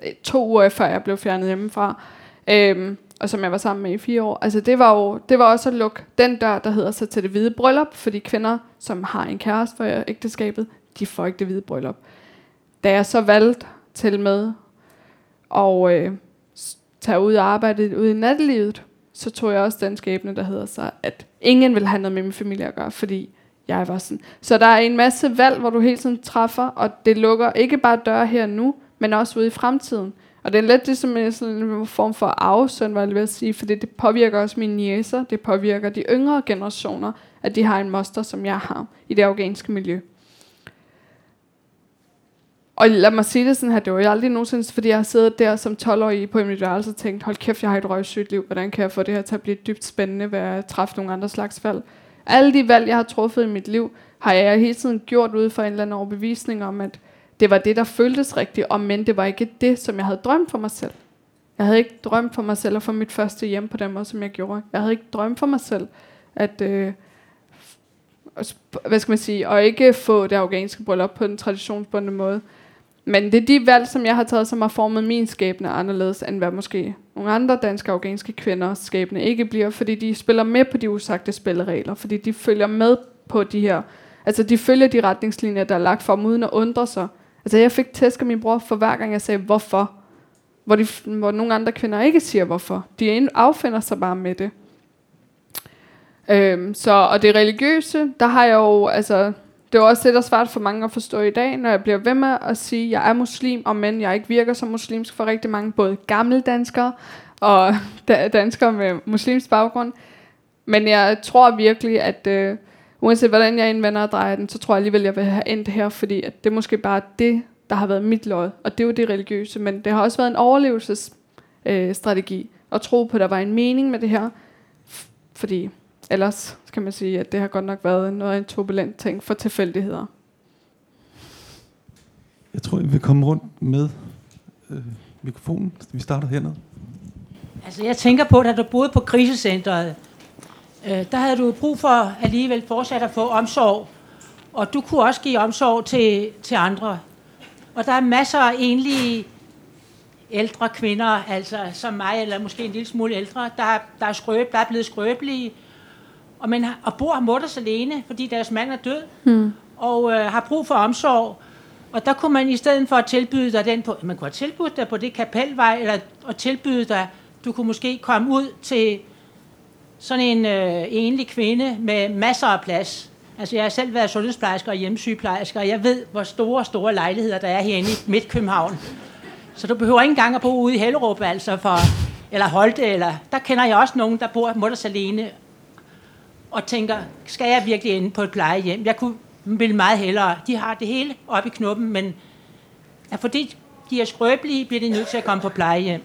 øh, to uger før jeg blev fjernet hjemmefra, øhm, og som jeg var sammen med i fire år. Altså det var jo det var også at lukke den dør, der hedder så til det hvide bryllup, fordi kvinder, som har en kæreste for ægteskabet, de får ikke det hvide bryllup. Da jeg så valgte til med og øh, tage ud og arbejde ud i nattelivet, så tog jeg også den skæbne, der hedder så, at ingen vil have noget med min familie at gøre, fordi jeg var sådan. Så der er en masse valg, hvor du hele tiden træffer, og det lukker ikke bare døre her nu, men også ude i fremtiden. Og det er lidt ligesom en, sådan en form for afsøn, var jeg vil sige, fordi det påvirker også mine jæser, det påvirker de yngre generationer, at de har en moster, som jeg har i det afghanske miljø. Og lad mig sige det sådan her, det var jeg aldrig nogensinde, fordi jeg har siddet der som 12-årig på mit værelse og tænkt, hold kæft, jeg har et røgsygt liv, hvordan kan jeg få det her til at blive dybt spændende ved at træffe nogle andre slags valg. Alle de valg, jeg har truffet i mit liv, har jeg hele tiden gjort ud fra en eller anden overbevisning om, at det var det, der føltes rigtigt, og men det var ikke det, som jeg havde drømt for mig selv. Jeg havde ikke drømt for mig selv at få mit første hjem på den måde, som jeg gjorde. Jeg havde ikke drømt for mig selv, at, øh, hvad skal man sige, og ikke få det afghanske bryllup på den traditionsbundne måde. Men det er de valg, som jeg har taget, som har formet min skæbne anderledes, end hvad måske nogle andre danske afghanske kvinders skæbne ikke bliver, fordi de spiller med på de usagte spilleregler, fordi de følger med på de her, altså de følger de retningslinjer, der er lagt for dem, uden at undre sig. Altså jeg fik tæsk af min bror for hver gang jeg sagde hvorfor. Hvor, de, hvor nogle andre kvinder ikke siger hvorfor. De affinder sig bare med det. Øhm, så, og det religiøse, der har jeg jo, altså, det er også det, der er svært for mange at forstå i dag, når jeg bliver ved med at sige, at jeg er muslim, og men jeg ikke virker som muslimsk for rigtig mange, både gamle danskere og danskere med muslimsk baggrund. Men jeg tror virkelig, at øh, uanset hvordan jeg indvender og drejer den, så tror jeg alligevel, jeg vil have endt her, fordi at det er måske bare det, der har været mit lod, og det er jo det religiøse, men det har også været en overlevelsesstrategi, øh, at tro på, at der var en mening med det her, fordi ellers kan man sige, at det har godt nok været noget af en turbulent ting for tilfældigheder. Jeg tror, vi vil komme rundt med øh, mikrofonen. Vi starter hernede. Altså, jeg tænker på, da du boede på krisecentret, øh, der havde du brug for alligevel fortsat at få omsorg. Og du kunne også give omsorg til, til andre. Og der er masser af enlige ældre kvinder, altså som mig, eller måske en lille smule ældre, der, der, er, skrøb, der er blevet skrøbelige, og, man har, og bor mutters alene, fordi deres mand er død, hmm. og øh, har brug for omsorg. Og der kunne man i stedet for at tilbyde dig den på, man kunne have tilbudt dig på det kapelvej, eller at tilbyde dig, du kunne måske komme ud til sådan en øh, enlig kvinde med masser af plads. Altså jeg har selv været sundhedsplejerske og hjemmesygeplejerske, og jeg ved, hvor store, store lejligheder der er herinde i Midt København. Så du behøver ikke engang at bo ude i Hellerup, altså for, eller Holte, eller der kender jeg også nogen, der bor mutters alene, og tænker, skal jeg virkelig ende på et plejehjem? Jeg kunne vil meget hellere. De har det hele oppe i knuppen, men ja, fordi de er skrøbelige, bliver de nødt til at komme på plejehjem.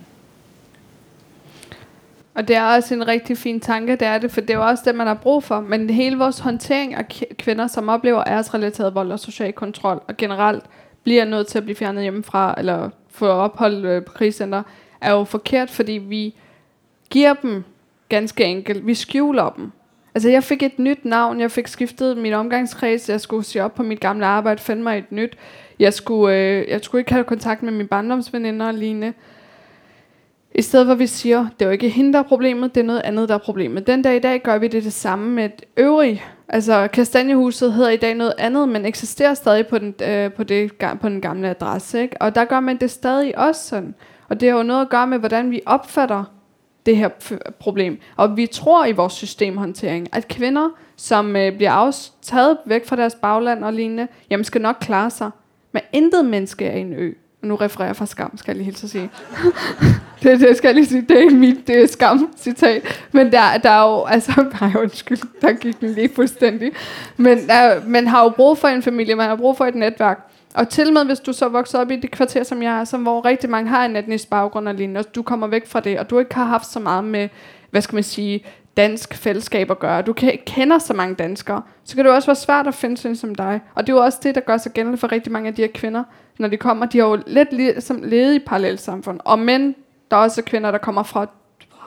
Og det er også en rigtig fin tanke, det er det, for det er jo også det, man har brug for. Men hele vores håndtering af kvinder, som oplever æresrelateret vold og social kontrol, og generelt bliver nødt til at blive fjernet hjemmefra, eller få ophold øh, på krigscenter, er jo forkert, fordi vi giver dem ganske enkelt, vi skjuler dem. Altså jeg fik et nyt navn, jeg fik skiftet min omgangskreds, jeg skulle se op på mit gamle arbejde, finde mig et nyt. Jeg skulle, øh, jeg skulle ikke have kontakt med mine barndomsveninder og lignende. I stedet for at vi siger, det er jo ikke hende, der er problemet, det er noget andet, der er problemet. Den dag i dag gør vi det det samme med et øvrigt. Altså Kastanjehuset hedder i dag noget andet, men eksisterer stadig på den, øh, på, det, på den gamle adresse. Ikke? Og der gør man det stadig også sådan. Og det har jo noget at gøre med, hvordan vi opfatter det her problem. Og vi tror i vores systemhåndtering, at kvinder, som øh, bliver taget væk fra deres bagland og lignende, jamen skal nok klare sig. Men intet menneske er en ø. Nu refererer jeg fra skam, skal jeg lige helt sige. det, det skal jeg lige sige, det er mit det er skam citat. Men der, der er jo, altså, nej undskyld, der gik den lige fuldstændig. Men der, man har jo brug for en familie, man har brug for et netværk. Og til med, hvis du så vokser op i det kvarter, som jeg er, som hvor rigtig mange har en etnisk baggrund og lignende, og du kommer væk fra det, og du ikke har haft så meget med, hvad skal man sige, dansk fællesskab at gøre, du kender så mange danskere, så kan det også være svært at finde sådan som dig. Og det er jo også det, der gør sig gældende for rigtig mange af de her kvinder, når de kommer. De har jo lidt ligesom som levet i parallelsamfund. Og mænd, der er også kvinder, der kommer fra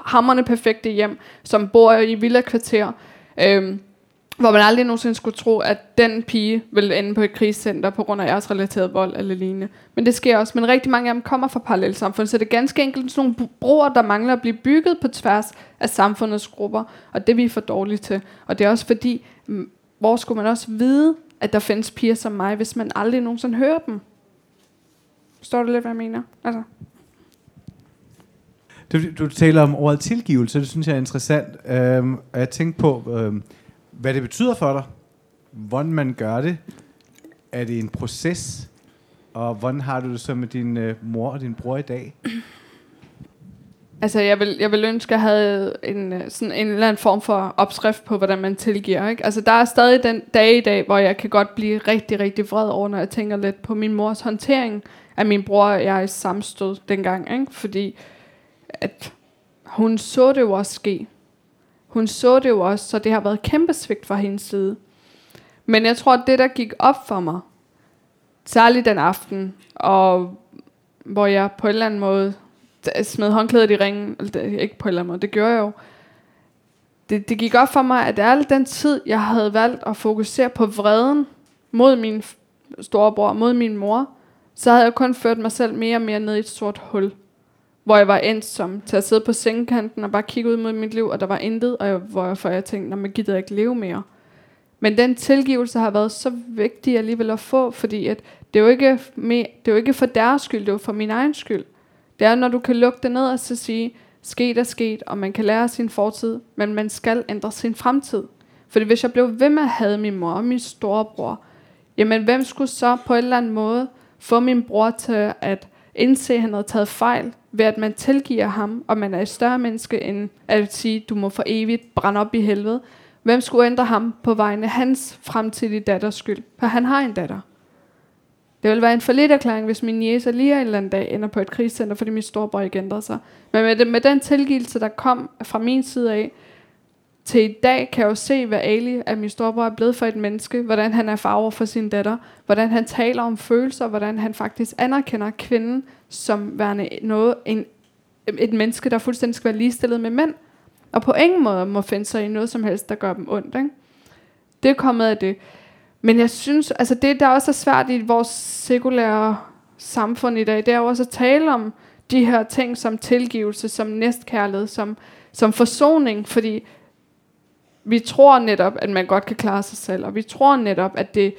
hammerne perfekte hjem, som bor i villa-kvarter, øhm, hvor man aldrig nogensinde skulle tro, at den pige ville ende på et krigscenter på grund af æresrelateret vold eller lignende. Men det sker også. Men rigtig mange af dem kommer fra parallelsamfund, så det er ganske enkelt sådan nogle broer, der mangler at blive bygget på tværs af samfundets grupper, og det er vi for dårlige til. Og det er også fordi, mm, hvor skulle man også vide, at der findes piger som mig, hvis man aldrig nogensinde hører dem? Forstår du lidt, hvad jeg mener? Altså. Du, du taler om ordet tilgivelse, det synes jeg er interessant. Øhm, og jeg tænkte på, øhm, hvad det betyder for dig, hvordan man gør det. Er det en proces? Og hvordan har du det så med din øh, mor og din bror i dag? Altså, jeg vil, jeg vil ønske, at jeg havde en, øh, sådan en eller anden form for opskrift på, hvordan man tilgiver. Ikke? Altså, der er stadig den dag i dag, hvor jeg kan godt blive rigtig, rigtig vred over, når jeg tænker lidt på min mors håndtering at min bror og jeg samstod dengang. Ikke? Fordi at hun så det jo også ske. Hun så det jo også, så det har været kæmpe svigt fra hendes side. Men jeg tror, at det, der gik op for mig, særligt den aften, og hvor jeg på en eller anden måde smed håndklædet i ringen, eller det, ikke på en eller anden måde, det gjorde jeg jo, det, det gik op for mig, at al den tid, jeg havde valgt at fokusere på vreden mod min storebror, mod min mor, så havde jeg kun ført mig selv mere og mere ned i et sort hul hvor jeg var endt som til at sidde på sengekanten og bare kigge ud mod mit liv, og der var intet, og jeg, hvorfor jeg, for jeg tænkte, når man gider ikke leve mere. Men den tilgivelse har været så vigtig alligevel at få, fordi at det, er jo ikke med, det er jo ikke for deres skyld, det er jo for min egen skyld. Det er, når du kan lukke det ned og så sige, sket er sket, og man kan lære sin fortid, men man skal ændre sin fremtid. Fordi hvis jeg blev ved med at have min mor og min storebror, jamen hvem skulle så på en eller anden måde få min bror til at indse, at han havde taget fejl, ved at man tilgiver ham, og man er et større menneske end at sige, du må for evigt brænde op i helvede. Hvem skulle ændre ham på vegne af hans fremtidige datters skyld? For han har en datter. Det ville være en forlidt erklæring, hvis min jæse lige en eller anden dag ender på et krigscenter, fordi min storebror ikke ændrede sig. Men med, det, med den tilgivelse, der kom fra min side af, til i dag kan jeg jo se, hvad Ali, at min storebror, er blevet for et menneske, hvordan han er farver for sin datter, hvordan han taler om følelser, hvordan han faktisk anerkender kvinden som værende noget, en, et menneske, der fuldstændig skal være ligestillet med mænd, og på ingen måde må finde sig i noget som helst, der gør dem ondt. Ikke? Det er kommet af det. Men jeg synes, altså det, der også er svært i vores sekulære samfund i dag, det er jo også at tale om de her ting som tilgivelse, som næstkærlighed, som, som forsoning, fordi vi tror netop, at man godt kan klare sig selv, og vi tror netop, at det,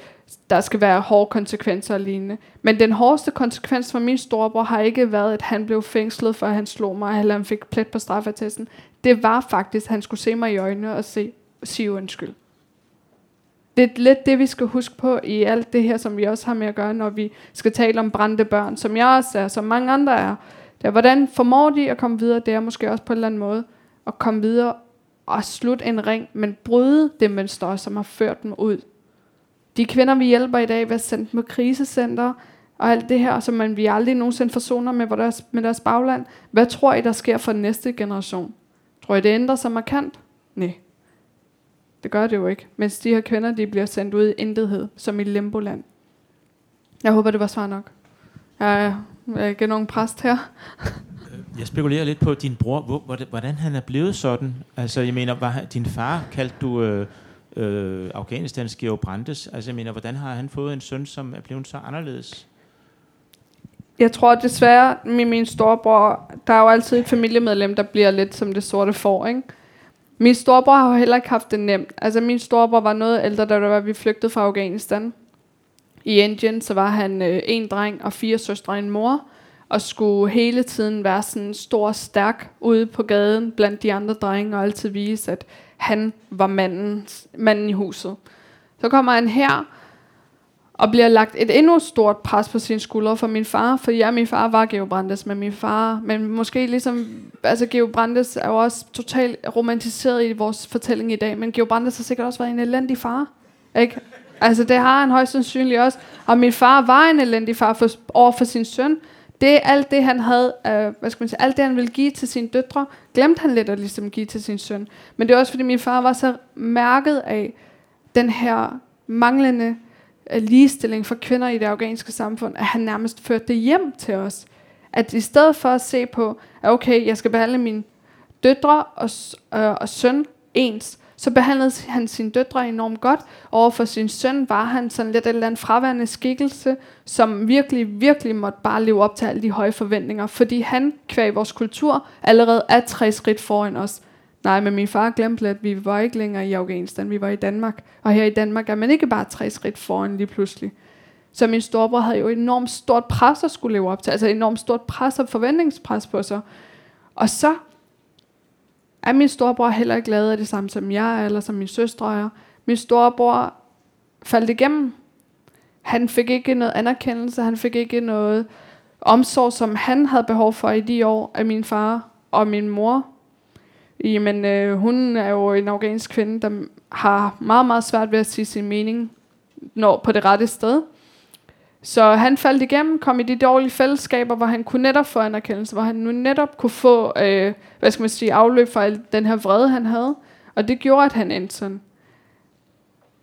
der skal være hårde konsekvenser og lignende. Men den hårdeste konsekvens for min storebror har ikke været, at han blev fængslet, for han slog mig, eller han fik plet på straffetesten. Det var faktisk, at han skulle se mig i øjnene og se, sige undskyld. Det er lidt det, vi skal huske på i alt det her, som vi også har med at gøre, når vi skal tale om brændte børn, som jeg også er, som mange andre er. Det er, hvordan formår de at komme videre? Det er måske også på en eller anden måde at komme videre at slutte en ring, men bryde det mønster, som har ført dem ud. De kvinder, vi hjælper i dag ved sendt med dem på krisecenter, og alt det her, som man vi aldrig nogensinde forsoner med deres, med deres bagland. Hvad tror I, der sker for den næste generation? Tror I, det ændrer sig markant? Nej. Det gør det jo ikke. Mens de her kvinder, de bliver sendt ud i intethed, som i limboland. Jeg håber, det var svar nok. Jeg er ikke nogen præst her. Jeg spekulerer lidt på din bror, hvor, hvordan, han er blevet sådan. Altså, jeg mener, var din far kaldte du øh, øh, Afghanistans Georg Brandes. Altså, jeg mener, hvordan har han fået en søn, som er blevet så anderledes? Jeg tror desværre, med min storebror, der er jo altid et familiemedlem, der bliver lidt som det sorte får, ikke? Min storebror har jo heller ikke haft det nemt. Altså, min storebror var noget ældre, da var, vi flygtede fra Afghanistan. I Indien, så var han øh, en dreng og fire søstre og en mor og skulle hele tiden være sådan stor og stærk ude på gaden blandt de andre drenge, og altid vise, at han var manden, manden i huset. Så kommer han her, og bliver lagt et endnu stort pres på sine skuldre for min far, for ja, min far var Geo Brandes, men min far, men måske ligesom, altså Geo Brandes er jo også totalt romantiseret i vores fortælling i dag, men Geo Brandes har sikkert også været en elendig far, ikke? Altså det har han højst sandsynligt også, og min far var en elendig far for, over for sin søn, det alt det, han havde, øh, hvad skal man sige, alt det, han ville give til sine døtre, glemte han lidt at ligesom give til sin søn. Men det er også, fordi min far var så mærket af den her manglende øh, ligestilling for kvinder i det afghanske samfund, at han nærmest førte det hjem til os. At i stedet for at se på, at okay, jeg skal behandle mine døtre og, øh, og søn ens, så behandlede han sine døtre enormt godt. Over for sin søn var han sådan lidt et eller andet fraværende skikkelse, som virkelig, virkelig måtte bare leve op til alle de høje forventninger, fordi han, kvæg vores kultur, allerede er tre skridt foran os. Nej, men min far glemte, at vi var ikke længere i Afghanistan, vi var i Danmark. Og her i Danmark er man ikke bare tre skridt foran lige pludselig. Så min storebror havde jo enormt stort pres at skulle leve op til, altså enormt stort pres og forventningspres på sig. Og så er min storebror heller ikke lavet af det samme som jeg, eller som min søstre er. Min storebror faldt igennem. Han fik ikke noget anerkendelse, han fik ikke noget omsorg, som han havde behov for i de år af min far og min mor. Jamen, øh, hun er jo en afghansk kvinde, der har meget, meget svært ved at sige sin mening når på det rette sted. Så han faldt igennem, kom i de dårlige fællesskaber, hvor han kunne netop få anerkendelse, hvor han nu netop kunne få, øh, hvad skal man sige, afløb for den her vrede, han havde. Og det gjorde, at han endte sådan.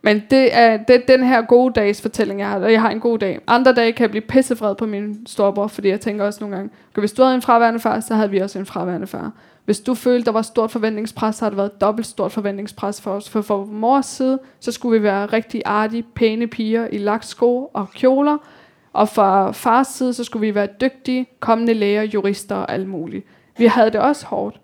Men det er, det er den her gode dags fortælling, jeg har, og jeg har en god dag. Andre dage kan jeg blive pissefred på min storebror, fordi jeg tænker også nogle gange, okay, hvis du havde en fraværende far, så havde vi også en fraværende far. Hvis du følte, der var stort forventningspres, så har det været dobbelt stort forventningspres for os. For for mors side, så skulle vi være rigtig artige, pæne piger i lagt sko og kjoler. Og for fars side, så skulle vi være dygtige, kommende læger, jurister og alt muligt. Vi havde det også hårdt.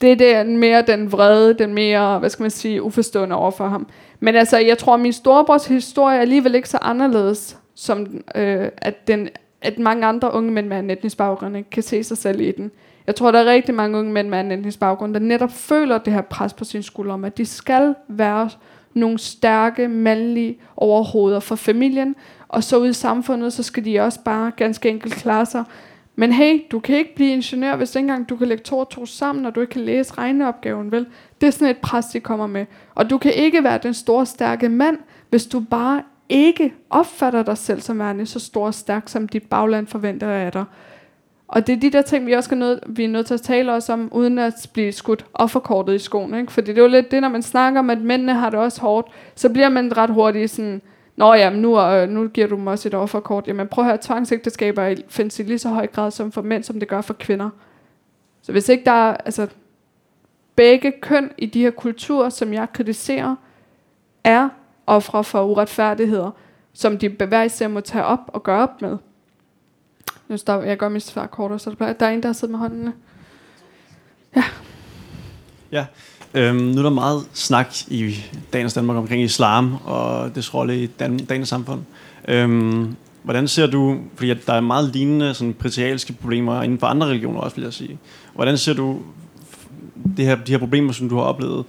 Det er den mere den vrede, den mere, hvad skal man sige, uforstående over for ham. Men altså, jeg tror, at min storebrors historie er alligevel ikke så anderledes, som øh, at, den, at mange andre unge mænd med en etnisk baggrund kan se sig selv i den. Jeg tror, der er rigtig mange unge mænd med anden etnisk baggrund, der netop føler det her pres på sin skulder om, at de skal være nogle stærke, mandlige overhoveder for familien, og så ud i samfundet, så skal de også bare ganske enkelt klare sig. Men hey, du kan ikke blive ingeniør, hvis ikke engang du kan lægge to og to sammen, og du ikke kan læse regneopgaven, vel? Det er sådan et pres, de kommer med. Og du kan ikke være den store, stærke mand, hvis du bare ikke opfatter dig selv som værende så stor og stærk, som dit bagland forventer af dig. Og det er de der ting, vi også er nødt, vi er nødt til at tale også om, uden at blive skudt offerkortet i skoen. Ikke? Fordi det er jo lidt det, når man snakker om, at mændene har det også hårdt, så bliver man ret hurtigt sådan, Nå ja, nu, øh, nu giver du mig også et offerkort. Jamen prøv at høre, tvangsægteskaber findes i lige så høj grad som for mænd, som det gør for kvinder. Så hvis ikke der er, altså, begge køn i de her kulturer, som jeg kritiserer, er ofre for uretfærdigheder, som de bevæger sig må tage op og gøre op med. Nu stopper jeg gør mit svar kortere, så der er en, der har siddet med håndene. Ja. Ja, øhm, nu er der meget snak i dagens Danmark omkring islam og dets rolle i dan- dagens samfund. Øhm, hvordan ser du, fordi der er meget lignende sådan, patriarkalske problemer inden for andre religioner også, vil jeg sige. Hvordan ser du det her, de her problemer, som du har oplevet,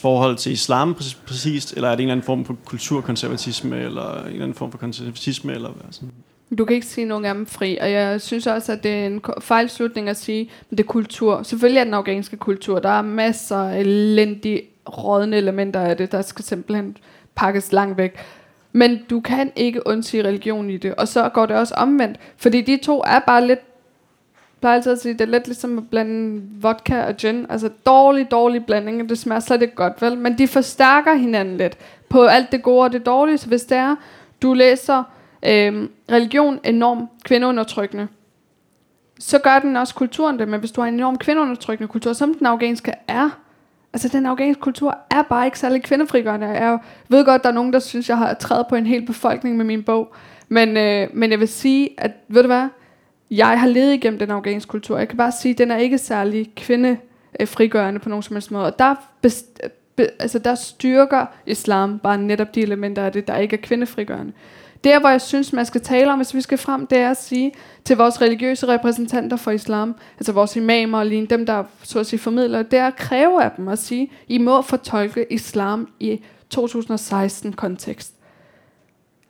forhold til islam præcist, eller er det en eller anden form for kulturkonservatisme, eller en eller anden form for konservatisme, eller hvad sådan? Du kan ikke sige nogen af dem fri, og jeg synes også, at det er en fejlslutning at sige, at det er kultur. Selvfølgelig er den afghanske kultur. Der er masser af elendige, rådne elementer af det, der skal simpelthen pakkes langt væk. Men du kan ikke undsige religion i det. Og så går det også omvendt. Fordi de to er bare lidt plejer altid at sige, det er lidt ligesom at blande vodka og gin. Altså dårlig, dårlig blanding, og det smager slet ikke godt, vel? Men de forstærker hinanden lidt på alt det gode og det dårlige. Så hvis det er, du læser øh, religion enormt kvindeundertrykkende, så gør den også kulturen det. Men hvis du har en enorm kvindeundertrykkende kultur, som den afghanske er, altså den afghanske kultur er bare ikke særlig kvindefrigørende. Jeg ved godt, der er nogen, der synes, jeg har trædet på en hel befolkning med min bog. Men, øh, men jeg vil sige, at ved du hvad, jeg har levet igennem den afghanske kultur. Jeg kan bare sige, at den er ikke særlig kvindefrigørende på nogen som helst måde. Og der, best, be, altså der styrker islam bare netop de elementer af det, der ikke er kvindefrigørende. Der, hvor jeg synes, man skal tale om, hvis vi skal frem, det er at sige til vores religiøse repræsentanter for islam, altså vores imamer og lignende, dem der så at sige formidler, det er at kræve af dem at sige, I må fortolke islam i 2016-kontekst.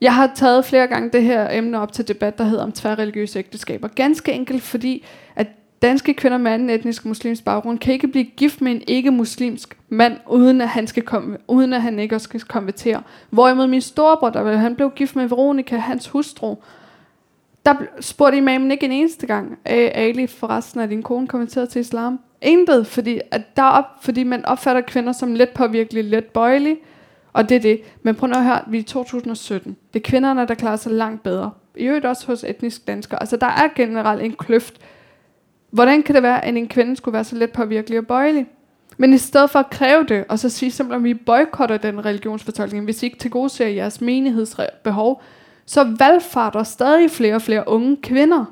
Jeg har taget flere gange det her emne op til debat, der hedder om tværreligiøse ægteskaber. Ganske enkelt fordi, at danske kvinder med anden etnisk muslimsk baggrund kan ikke blive gift med en ikke-muslimsk mand, uden at han, skal komme, uden at han ikke også skal konvertere. Hvorimod min storebror, der han blev gift med Veronika, hans hustru, der spurgte imamen ikke en eneste gang, Ali, forresten er din kone konverteret til islam? Intet, fordi, at der op, fordi man opfatter kvinder som let påvirkelige, let bøjelige, og det er det. Men prøv at høre, vi er i 2017. Det er kvinderne, der klarer sig langt bedre. I øvrigt også hos etnisk danskere. Altså der er generelt en kløft. Hvordan kan det være, at en kvinde skulle være så let påvirkelig og bøjelig? Men i stedet for at kræve det, og så sige simpelthen, at vi boykotter den religionsfortolkning, hvis I ikke tilgodeser jeres menighedsbehov, så valgfarter stadig flere og flere unge kvinder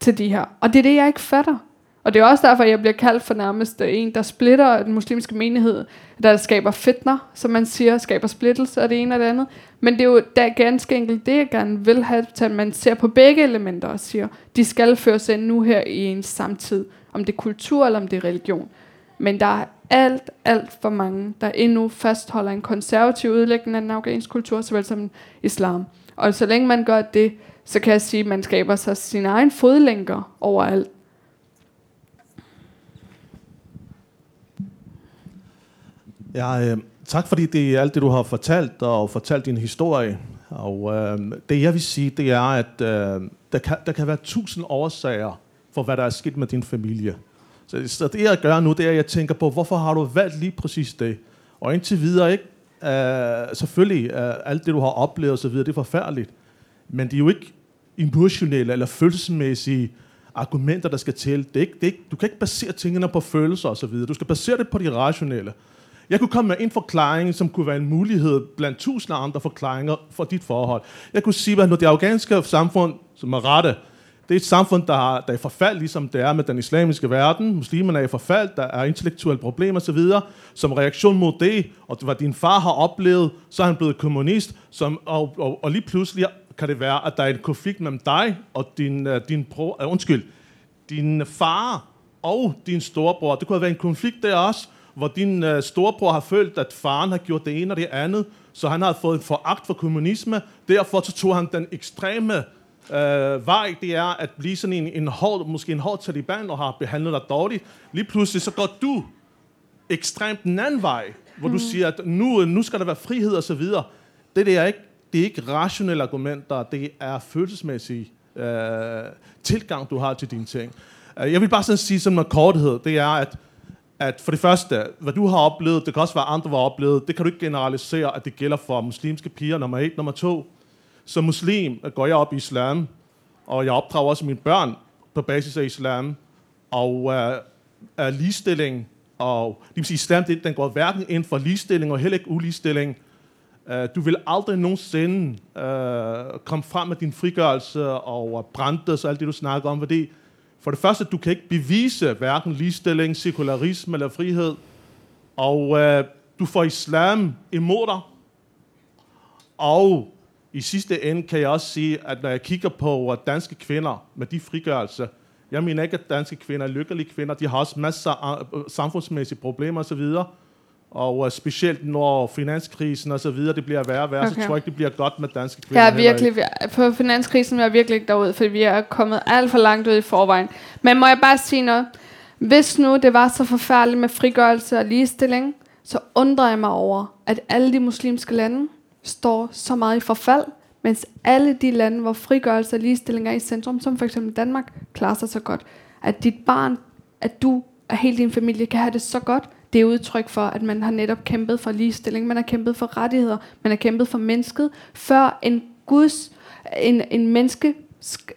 til de her. Og det er det, jeg ikke fatter. Og det er også derfor, jeg bliver kaldt for nærmest en, der splitter den muslimske menighed, der skaber fitner, som man siger, skaber splittelse og det ene og det andet. Men det er jo da ganske enkelt det, jeg gerne vil have, at man ser på begge elementer og siger, de skal føres ind nu her i en samtid, om det er kultur eller om det er religion. Men der er alt, alt for mange, der endnu fastholder en konservativ udlægning af den afghanske kultur, såvel som islam. Og så længe man gør det, så kan jeg sige, at man skaber sig sin egen fodlænker overalt. Ja, øh, tak fordi det er alt det, du har fortalt, og fortalt din historie. Og øh, det jeg vil sige, det er, at øh, der, kan, der kan være tusind årsager for, hvad der er sket med din familie. Så, så det jeg gør nu, det er, at jeg tænker på, hvorfor har du valgt lige præcis det? Og indtil videre, ikke? Øh, selvfølgelig, øh, alt det, du har oplevet osv., det er forfærdeligt. Men det er jo ikke emotionelle eller følelsesmæssige argumenter, der skal til. Det er ikke, det er ikke, du kan ikke basere tingene på følelser osv. Du skal basere det på de rationelle. Jeg kunne komme med en forklaring, som kunne være en mulighed blandt tusinder andre forklaringer for dit forhold. Jeg kunne sige, at når det afghanske samfund, som er rette, det er et samfund, der, har, der er i forfald, ligesom det er med den islamiske verden. Muslimerne er i forfald, der er intellektuelle problemer osv. Som reaktion mod det, og hvad din far har oplevet, så er han blevet kommunist, som, og, og, og lige pludselig kan det være, at der er en konflikt mellem dig og din, øh, din, pro, uh, øh, undskyld, din far og din storebror. Det kunne have været en konflikt der også, hvor din uh, storebror har følt, at faren har gjort det ene og det andet, så han har fået en foragt for kommunisme. Derfor så tog han den ekstreme uh, vej, det er at blive sådan en, en hård, måske en hård taliban og har behandlet dig dårligt. Lige pludselig så går du ekstremt den anden vej, hvor mm. du siger, at nu, nu skal der være frihed og så videre. Det, det er ikke det er ikke rationelle argumenter, det er følelsesmæssige uh, tilgang, du har til dine ting. Uh, jeg vil bare sådan sige som noget korthed, det er, at at for det første, hvad du har oplevet, det kan også være andre har oplevet, det kan du ikke generalisere, at det gælder for muslimske piger, nummer et. Nummer to, som muslim går jeg op i islam, og jeg opdrager også mine børn på basis af islam, og uh, uh, ligestilling, og det vil sige, islam, det, den går hverken ind for ligestilling og heller ikke uligestilling. Uh, du vil aldrig nogensinde uh, komme frem med din frigørelse og brændes og alt det, du snakker om, fordi for det første, du kan ikke bevise hverken ligestilling, sekularisme eller frihed. Og øh, du får islam imod dig. Og i sidste ende kan jeg også sige, at når jeg kigger på danske kvinder med de frigørelser, jeg mener ikke, at danske kvinder er lykkelige kvinder. De har også masser af øh, samfundsmæssige problemer osv. Og uh, specielt når finanskrisen og så videre, det bliver værre og værre, okay. så tror jeg ikke, det bliver godt med danske kvinder. Ja, virkelig. På finanskrisen vil jeg virkelig ikke derud, for vi er kommet alt for langt ud i forvejen. Men må jeg bare sige noget? Hvis nu det var så forfærdeligt med frigørelse og ligestilling, så undrer jeg mig over, at alle de muslimske lande står så meget i forfald, mens alle de lande, hvor frigørelse og ligestilling er i centrum, som for eksempel Danmark, klarer sig så godt. At dit barn, at du og hele din familie kan have det så godt, det er udtryk for, at man har netop kæmpet for ligestilling, man har kæmpet for rettigheder, man har kæmpet for mennesket, før en Guds en, en menneske,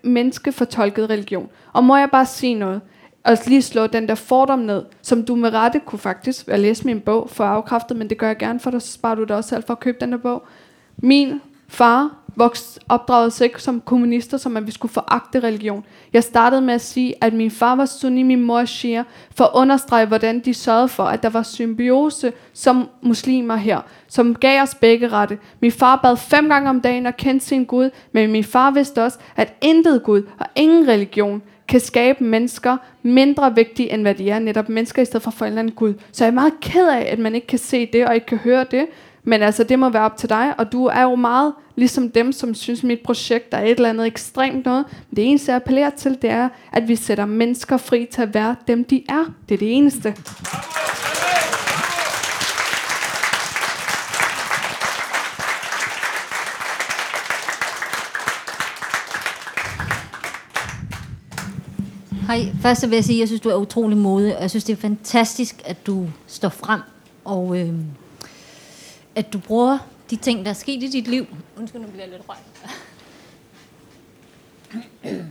menneskefortolket religion. Og må jeg bare sige noget? Og lige slå den der fordom ned, som du med rette kunne faktisk jeg læse min bog for afkræftet, men det gør jeg gerne for dig, så sparer du dig også selv for at købe den der bog. Min far vokset opdraget sig ikke som kommunister, som at vi skulle foragte religion. Jeg startede med at sige, at min far var sunni, min mor shia, for at understrege, hvordan de sørgede for, at der var symbiose som muslimer her, som gav os begge rette. Min far bad fem gange om dagen og kendte sin Gud, men min far vidste også, at intet Gud og ingen religion kan skabe mennesker mindre vigtige, end hvad de er, netop mennesker i stedet for forældrene Gud. Så jeg er meget ked af, at man ikke kan se det og ikke kan høre det, men altså, det må være op til dig, og du er jo meget ligesom dem, som synes, mit projekt er et eller andet ekstremt noget. Det eneste, jeg appellerer til, det er, at vi sætter mennesker fri til at være dem, de er. Det er det eneste. Hej, først vil jeg sige, at jeg synes, du er utrolig modig, og jeg synes, det er fantastisk, at du står frem og øh, at du bruger de ting, der er sket i dit liv. Undskyld, nu bliver jeg lidt røg.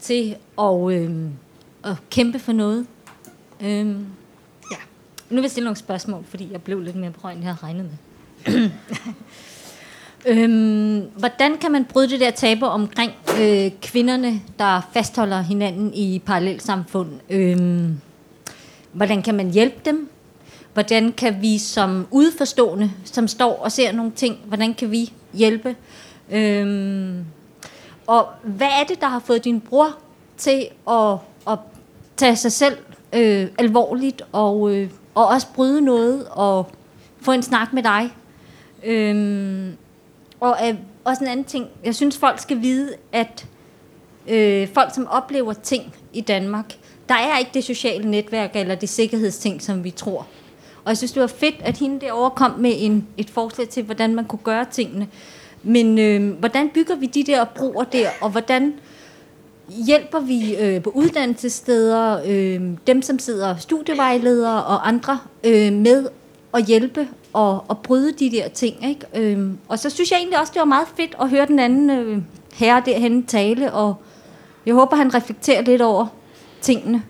til at, øh, at kæmpe for noget. Øh, ja. Nu vil jeg stille nogle spørgsmål, fordi jeg blev lidt mere på end jeg havde regnet med. øhm, hvordan kan man bryde det der tabu omkring øh, kvinderne, der fastholder hinanden i parallelsamfund? Øhm, hvordan kan man hjælpe dem? Hvordan kan vi som udforstående, som står og ser nogle ting, hvordan kan vi hjælpe? Øhm, og hvad er det, der har fået din bror til at, at tage sig selv øh, alvorligt og, øh, og også bryde noget og få en snak med dig? Øhm, og øh, også en anden ting, jeg synes folk skal vide, at øh, folk som oplever ting i Danmark, der er ikke det sociale netværk eller det sikkerhedsting, som vi tror. Og jeg synes, det var fedt, at hende derovre kom med en, et forslag til, hvordan man kunne gøre tingene. Men øh, hvordan bygger vi de der broer der, og hvordan hjælper vi øh, på uddannelsessteder, øh, dem som sidder studievejledere og andre øh, med at hjælpe og, og bryde de der ting. Ikke? Øh, og så synes jeg egentlig også, det var meget fedt at høre den anden øh, herre derhen tale, og jeg håber, han reflekterer lidt over tingene.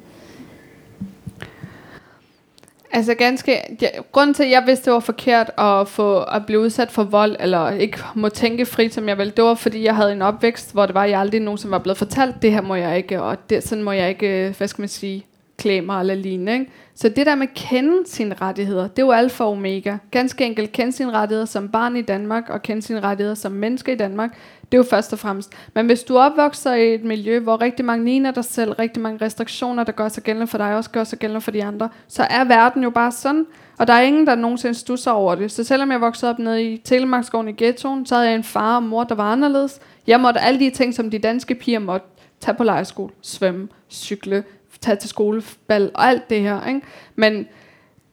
Altså ganske, ja, grunden til, at jeg vidste, det var forkert at, få, at blive udsat for vold, eller ikke må tænke frit, som jeg ville, det var, fordi jeg havde en opvækst, hvor det var, at jeg aldrig nogen, som var blevet fortalt, det her må jeg ikke, og det, sådan må jeg ikke, øh, hvad skal man sige, klæde mig eller lignende. Ikke? Så det der med at kende sine rettigheder, det er jo alfa og omega. Ganske enkelt kende sine rettigheder som barn i Danmark, og kende sine rettigheder som menneske i Danmark. Det er jo først og fremmest. Men hvis du opvokser i et miljø, hvor rigtig mange ligner dig selv, rigtig mange restriktioner, der gør sig gældende for dig, også gør sig gældende for de andre, så er verden jo bare sådan. Og der er ingen, der nogensinde stusser over det. Så selvom jeg voksede op nede i Telemarkskoven i ghettoen, så havde jeg en far og mor, der var anderledes. Jeg måtte alle de ting, som de danske piger måtte tage på lejeskole, svømme, cykle, tage til skolebal og alt det her. Ikke? Men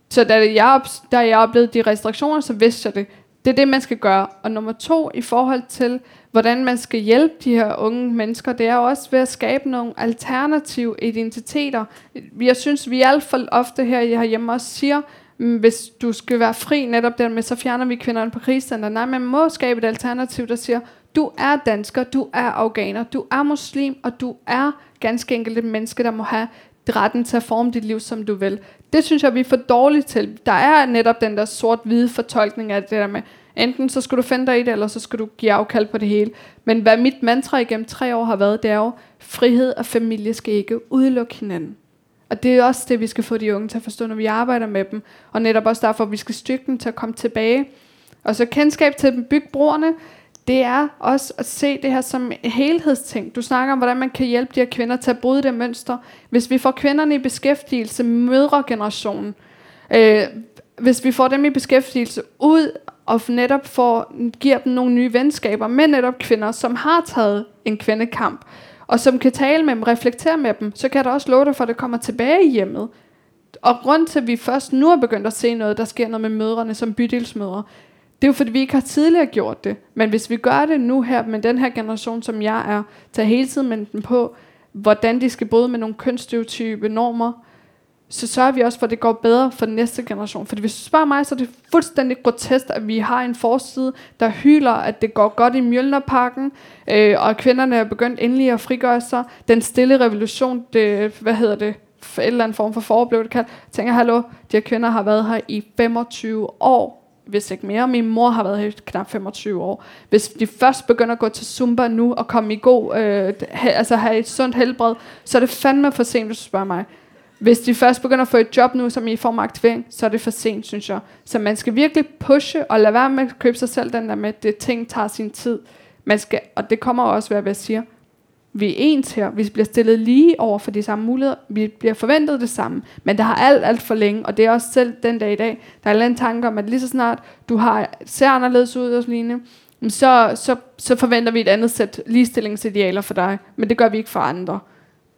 så da jeg, op, da jeg oplevede de restriktioner, så vidste jeg det. Det er det, man skal gøre. Og nummer to, i forhold til, hvordan man skal hjælpe de her unge mennesker, det er også ved at skabe nogle alternative identiteter. Jeg synes, vi alt for ofte her hjemme også siger, mm, hvis du skal være fri netop der med, så fjerner vi kvinderne på krigscenter. Nej, man må skabe et alternativ, der siger, du er dansker, du er afghaner, du er muslim, og du er ganske enkelt et menneske, der må have retten til at forme dit liv, som du vil. Det synes jeg, vi er for dårlige til. Der er netop den der sort-hvide fortolkning af det der med, enten så skal du finde dig i det, eller så skal du give afkald på det hele. Men hvad mit mantra igennem tre år har været, det er jo, frihed og familie skal ikke udelukke hinanden. Og det er også det, vi skal få de unge til at forstå, når vi arbejder med dem. Og netop også derfor, at vi skal styrke dem til at komme tilbage. Og så kendskab til dem, bygge broerne, det er også at se det her som helhedsting. Du snakker om, hvordan man kan hjælpe de her kvinder til at bryde det mønster. Hvis vi får kvinderne i beskæftigelse, mødregenerationen, øh, hvis vi får dem i beskæftigelse ud og netop får, giver dem nogle nye venskaber med netop kvinder, som har taget en kvindekamp, og som kan tale med dem, reflektere med dem, så kan jeg da også love dig for, at det kommer tilbage i hjemmet. Og grund til, at vi først nu er begyndt at se noget, der sker noget med mødrene som bydelsmødre, det er jo fordi, vi ikke har tidligere gjort det. Men hvis vi gør det nu her, med den her generation, som jeg er, tager hele tiden med den på, hvordan de skal bryde med nogle kønsstereotype normer, så sørger vi også for, at det går bedre for den næste generation. Fordi hvis du spørger mig, så er det fuldstændig grotesk, at vi har en forside, der hyler, at det går godt i Mjølnerparken, øh, og at kvinderne er begyndt endelig at frigøre sig. Den stille revolution, det, hvad hedder det, for eller anden form for forblev det kaldt. Tænker, hallo, de her kvinder har været her i 25 år, hvis ikke mere. Min mor har været her i knap 25 år. Hvis de først begynder at gå til Zumba nu, og komme i god, øh, ha, altså have et sundt helbred, så er det fandme for sent, hvis du spørger mig. Hvis de først begynder at få et job nu, som i form af aktivering, så er det for sent, synes jeg. Så man skal virkelig pushe og lade være med at købe sig selv den der med, at det ting tager sin tid. Man skal, og det kommer også hvad jeg siger. Vi er ens her. Vi bliver stillet lige over for de samme muligheder. Vi bliver forventet det samme. Men det har alt, alt for længe, og det er også selv den dag i dag, der er en tanke om, at lige så snart du har, ser anderledes ud og lignende, så, så, så forventer vi et andet sæt ligestillingsidealer for dig. Men det gør vi ikke for andre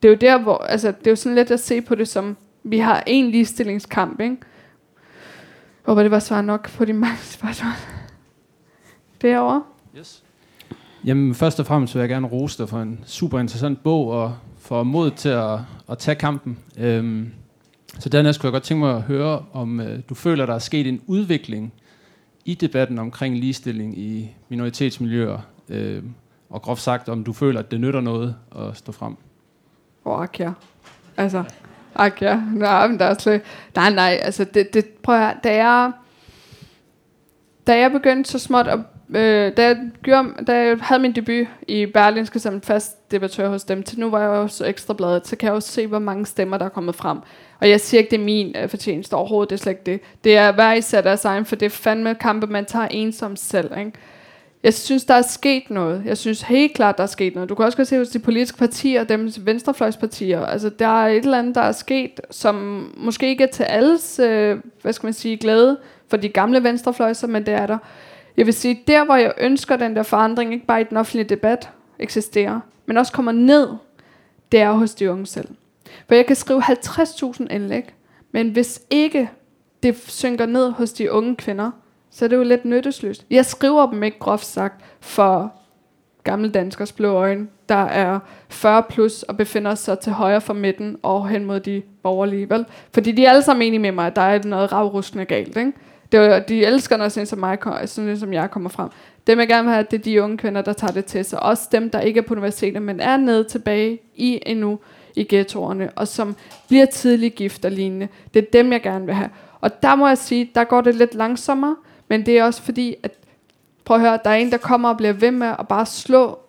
det er jo der, hvor, altså, det er jo sådan lidt at se på det som, vi har en ligestillingskamp, ikke? Jeg håber, det var svar nok på de mange spørgsmål. Derovre. Yes. Jamen, først og fremmest vil jeg gerne rose dig for en super interessant bog, og for mod til at, at tage kampen. Øhm, så dernæst kunne jeg godt tænke mig at høre, om øh, du føler, der er sket en udvikling i debatten omkring ligestilling i minoritetsmiljøer, øh, og groft sagt, om du føler, at det nytter noget at stå frem. Åh, oh, ja. Altså, ak ja. Nej, men der er slet... Nej, nej, altså, det, det, prøv at høre, da jeg, da jeg begyndte så småt at øh, da, jeg gjorde, da jeg havde min debut i Berlinske som fast debattør hos dem, til nu var jeg også ekstra bladet, så kan jeg også se, hvor mange stemmer, der er kommet frem. Og jeg siger ikke, det er min øh, fortjeneste overhovedet, det er slet ikke det. Det er hver især deres egen, for det er fandme kampe, man tager ensom selv. Ikke? Jeg synes, der er sket noget. Jeg synes helt klart, der er sket noget. Du kan også godt se hos de politiske partier, dem venstrefløjspartier. Altså, der er et eller andet, der er sket, som måske ikke er til alles, øh, hvad skal man sige, glæde for de gamle venstrefløjser, men det er der. Jeg vil sige, der hvor jeg ønsker den der forandring, ikke bare i den offentlige debat eksisterer, men også kommer ned, det er hos de unge selv. For jeg kan skrive 50.000 indlæg, men hvis ikke det synker ned hos de unge kvinder, så er det jo lidt nyttesløst. Jeg skriver dem ikke groft sagt for gamle danskers blå øjne, der er 40 plus og befinder sig til højre for midten og hen mod de borgerlige. Vel? Fordi de er alle sammen enige med mig, at der er noget ravrustende galt. Ikke? Det var, de elsker, når sådan som, mig, sådan som jeg kommer frem. Dem jeg gerne vil have, det er de unge kvinder, der tager det til sig. Også dem, der ikke er på universitetet, men er nede tilbage i endnu i ghettoerne, og som bliver tidlig gift og lignende. Det er dem, jeg gerne vil have. Og der må jeg sige, der går det lidt langsommere, men det er også fordi, at prøv at høre, der er en, der kommer og bliver ved med at bare slå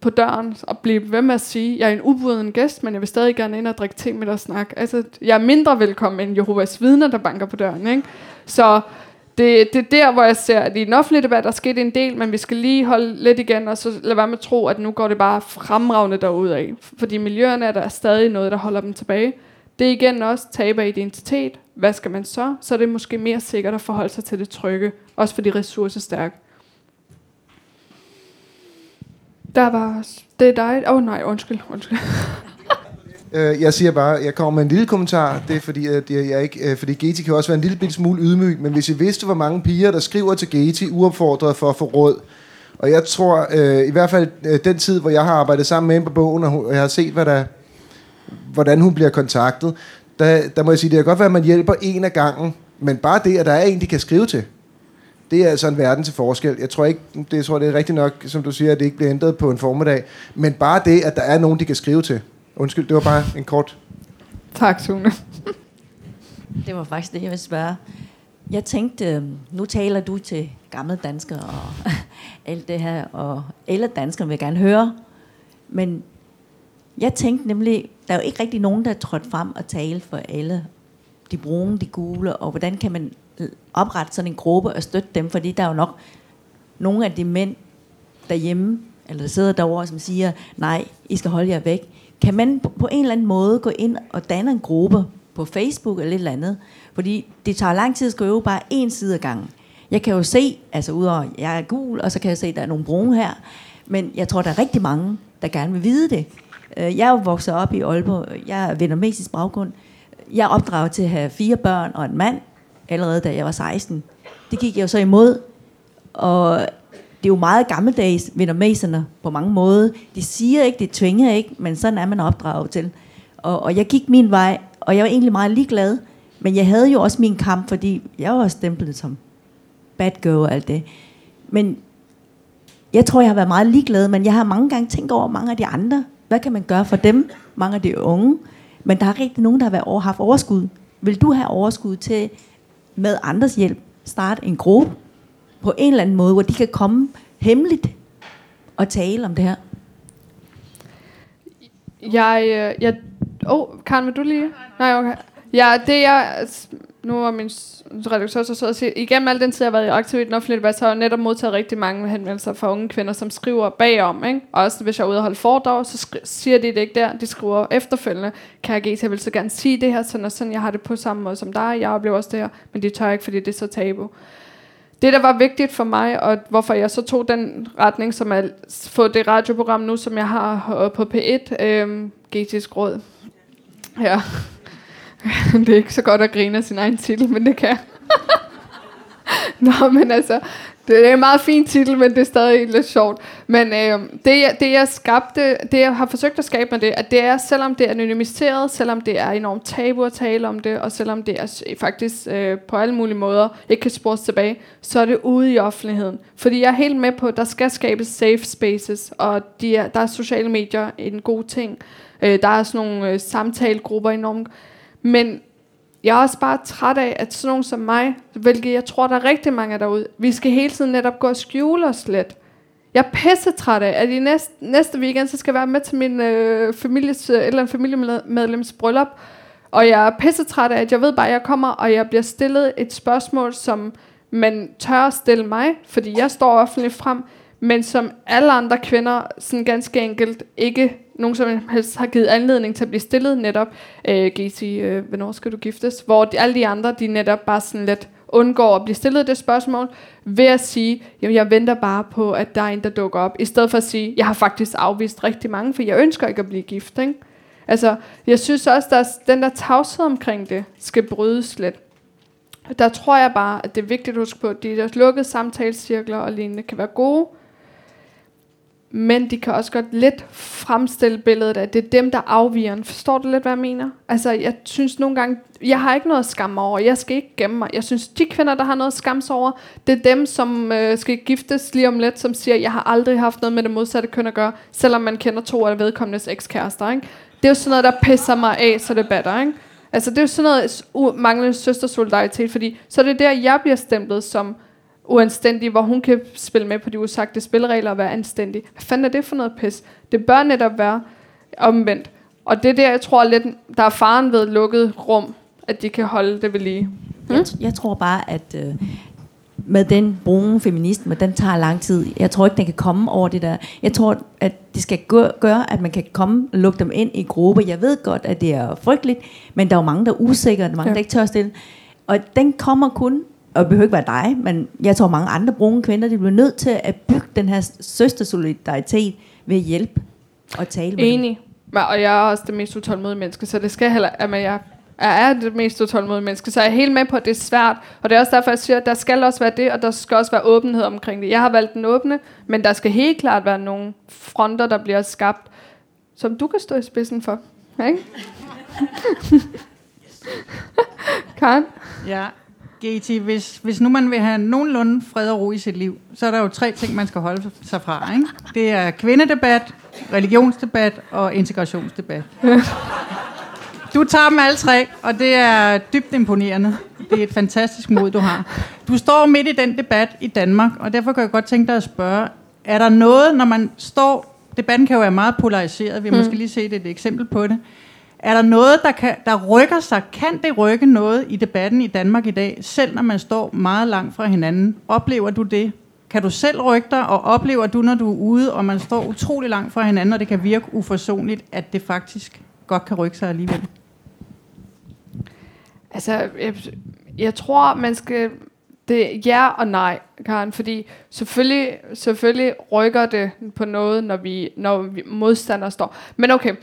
på døren og blive ved med at sige, jeg er en ubuden gæst, men jeg vil stadig gerne ind og drikke te med dig og snakke. Altså, jeg er mindre velkommen end Jehovas vidner, der banker på døren. Ikke? Så det, det er der, hvor jeg ser, at i den offentlige debat, der sket en del, men vi skal lige holde lidt igen, og så lade være med at tro, at nu går det bare fremragende af. Fordi miljøerne er der stadig noget, der holder dem tilbage. Det er igen også tab af identitet. Hvad skal man så? Så er det måske mere sikkert at forholde sig til det trygge. Også for de ressourcestærke. Der var... Det er dig. Åh oh, nej, undskyld. undskyld. Øh, jeg siger bare, jeg kommer med en lille kommentar. Det er fordi, at jeg, jeg ikke, øh, fordi Geti kan også være en lille bitte smule ydmyg, men hvis I vidste, hvor mange piger, der skriver til Geti uopfordret for at få råd, og jeg tror, øh, i hvert fald øh, den tid, hvor jeg har arbejdet sammen med hende på bogen, og jeg har set, hvad der, hvordan hun bliver kontaktet, der, der må jeg sige, det kan godt være, at man hjælper en af gangen, men bare det, at der er en, de kan skrive til, det er altså en verden til forskel. Jeg tror ikke, det, jeg tror, det er rigtigt nok, som du siger, at det ikke bliver ændret på en formiddag, men bare det, at der er nogen, de kan skrive til. Undskyld, det var bare en kort... Tak, Sune. det var faktisk det, jeg ville spørge. Jeg tænkte, øhm, nu taler du til gamle danskere og alt det her, og alle danskere vil gerne høre, men jeg tænkte nemlig, der er jo ikke rigtig nogen, der er trådt frem og tale for alle de brune, de gule, og hvordan kan man oprette sådan en gruppe og støtte dem, fordi der er jo nok nogle af de mænd derhjemme, eller der sidder derovre, som siger, nej, I skal holde jer væk. Kan man på en eller anden måde gå ind og danne en gruppe på Facebook eller et eller andet? Fordi det tager lang tid at skrive bare en side ad gangen. Jeg kan jo se, altså udover, jeg er gul, og så kan jeg se, at der er nogle brune her, men jeg tror, der er rigtig mange, der gerne vil vide det. Øh, jeg er jo vokset op i Aalborg. Jeg er vietnamesisk baggrund. Jeg er opdraget til at have fire børn og en mand, allerede da jeg var 16. Det gik jeg jo så imod. Og det er jo meget gammeldags, vietnameserne på mange måder. De siger ikke, det tvinger ikke, men sådan er man opdraget til. Og, og jeg gik min vej, og jeg var egentlig meget ligeglad. Men jeg havde jo også min kamp, fordi jeg var stemplet som bad girl og alt det. Men jeg tror, jeg har været meget ligeglad, men jeg har mange gange tænkt over mange af de andre. Hvad kan man gøre for dem? Mange af de unge. Men der er rigtig nogen, der har været over, haft overskud. Vil du have overskud til med andres hjælp starte en gruppe på en eller anden måde, hvor de kan komme hemmeligt og tale om det her? Jeg, øh, jeg, oh, Karen, vil du lige? Nej, okay. Ja, det jeg, nu var min redaktør så sød at sige, igennem al den tid, jeg har været i aktiv i den offentlige debat, så har jeg netop modtaget rigtig mange henvendelser fra unge kvinder, som skriver bagom, ikke? Og også hvis jeg er ude og holde foredrag, så skri- siger de det ikke der, de skriver efterfølgende, kan jeg jeg vil så gerne sige det her, sådan og sådan, jeg har det på samme måde som dig, jeg oplever også det her, men de tør ikke, fordi det er så tabu. Det, der var vigtigt for mig, og hvorfor jeg så tog den retning, som er få det radioprogram nu, som jeg har på P1, øh, Getisk Råd. Ja. det er ikke så godt at grine af sin egen titel, men det kan. Nå, men altså, det er en meget fin titel, men det er stadig lidt sjovt. Men øh, det, jeg, det, jeg skabte, det jeg har forsøgt at skabe med det, at det er, selvom det er anonymiseret, selvom det er enormt tabu at tale om det, og selvom det er faktisk øh, på alle mulige måder ikke kan spores tilbage, så er det ude i offentligheden. Fordi jeg er helt med på, at der skal skabes safe spaces, og de er, der er sociale medier en god ting. Øh, der er sådan nogle øh, samtalegrupper enormt. Men jeg er også bare træt af, at sådan nogen som mig, hvilket jeg tror, der er rigtig mange derude, vi skal hele tiden netop gå og skjule os lidt. Jeg er pisse træt af, at i næste, næste weekend, så skal jeg være med til min øh, families, øh, eller en familiemedlems bryllup. Og jeg er pisse træt af, at jeg ved bare, at jeg kommer, og jeg bliver stillet et spørgsmål, som man tør at stille mig, fordi jeg står offentligt frem, men som alle andre kvinder sådan ganske enkelt ikke nogen som helst har givet anledning til at blive stillet netop. Øh, Giti, øh, hvornår skal du giftes? Hvor de, alle de andre, de netop bare sådan lidt undgår at blive stillet det spørgsmål, ved at sige, jamen jeg venter bare på, at der er en, der dukker op, i stedet for at sige, jeg har faktisk afvist rigtig mange, for jeg ønsker ikke at blive gift, ikke? Altså, jeg synes også, at den der tavshed omkring det, skal brydes lidt. Der tror jeg bare, at det er vigtigt at huske på, at de der lukkede samtalecirkler og lignende kan være gode, men de kan også godt lidt fremstille billedet af, at det er dem, der afviger. Forstår du lidt, hvad jeg mener? Altså, jeg synes nogle gange, jeg har ikke noget at skamme mig over. Jeg skal ikke gemme mig. Jeg synes, de kvinder, der har noget at skamme sig over, det er dem, som øh, skal giftes lige om lidt, som siger, jeg har aldrig haft noget med det modsatte køn at gøre, selvom man kender to af vedkommendes ekskærester, ikke? Det er jo sådan noget, der pisser mig af, så det batter, ikke? Altså, det er jo sådan noget manglende søstersolidaritet, fordi så er det der, jeg bliver stemplet som uanstændig, hvor hun kan spille med på de usagte spilleregler og være anstændig. Hvad fanden er det for noget pis? Det bør netop være omvendt. Og det er der, jeg tror lidt, der er faren ved lukket rum, at de kan holde det ved lige. Jeg, t- jeg tror bare, at øh, med den brune feminisme, den tager lang tid. Jeg tror ikke, den kan komme over det der. Jeg tror, at det skal gøre, gøre at man kan komme og lukke dem ind i grupper. Jeg ved godt, at det er frygteligt, men der er jo mange, der er usikre, der er mange, Ja. der ikke tør stille. Og den kommer kun, og det behøver ikke være dig, men jeg tror, mange andre brune kvinder, de bliver nødt til at bygge den her søstersolidaritet ved at hjælpe og tale med dem. Enig. Men- Og jeg er også det mest utålmodige menneske, så det skal heller... Jamen, jeg jeg er det mest utålmodige menneske, så jeg er helt med på, at det er svært. Og det er også derfor, jeg siger, at der skal også være det, og der skal også være åbenhed omkring det. Jeg har valgt den åbne, men der skal helt klart være nogle fronter, der bliver skabt, som du kan stå i spidsen for. Ikke? Karen? Ja, GT, hvis, hvis nu man vil have nogenlunde fred og ro i sit liv, så er der jo tre ting, man skal holde sig fra. Ikke? Det er kvindedebat, religionsdebat og integrationsdebat. Du tager dem alle tre, og det er dybt imponerende. Det er et fantastisk mod, du har. Du står midt i den debat i Danmark, og derfor kan jeg godt tænke dig at spørge, er der noget, når man står... Debatten kan jo være meget polariseret, vi har Mm. måske lige set et eksempel på det. Er der noget, der, kan, der rykker sig? Kan det rykke noget i debatten i Danmark i dag, selv når man står meget langt fra hinanden? Oplever du det? Kan du selv rykke dig, og oplever du, når du er ude, og man står utrolig langt fra hinanden, og det kan virke uforsonligt, at det faktisk godt kan rykke sig alligevel? Altså, jeg, jeg tror, man skal... Det er ja og nej, Karen, fordi selvfølgelig, selvfølgelig rykker det på noget, når vi, når vi modstandere står. Men okay,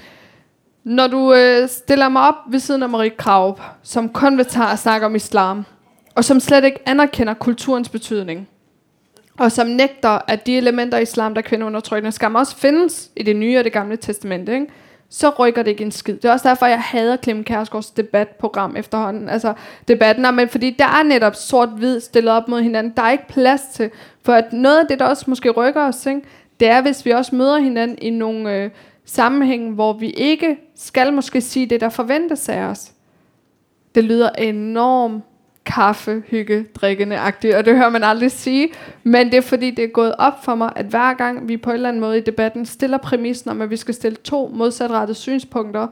når du øh, stiller mig op ved siden af Marie Kraup, som kun vil tage og snakke om islam, og som slet ikke anerkender kulturens betydning, og som nægter, at de elementer i islam, der kvindeundertrykkende, skam også findes i det nye og det gamle testamente, ikke? så rykker det ikke en skid. Det er også derfor, jeg hader Clem Kærsgaards debatprogram efterhånden. Altså debatten er, men fordi der er netop sort-hvid stillet op mod hinanden. Der er ikke plads til. For at noget af det, der også måske rykker os, ikke, det er, hvis vi også møder hinanden i nogle øh, sammenhænge, hvor vi ikke skal måske sige det, der forventes af os. Det lyder enormt kaffe, hygge, drikkende agtigt, og det hører man aldrig sige, men det er fordi, det er gået op for mig, at hver gang vi på en eller anden måde i debatten stiller præmissen om, at vi skal stille to modsatrettede synspunkter,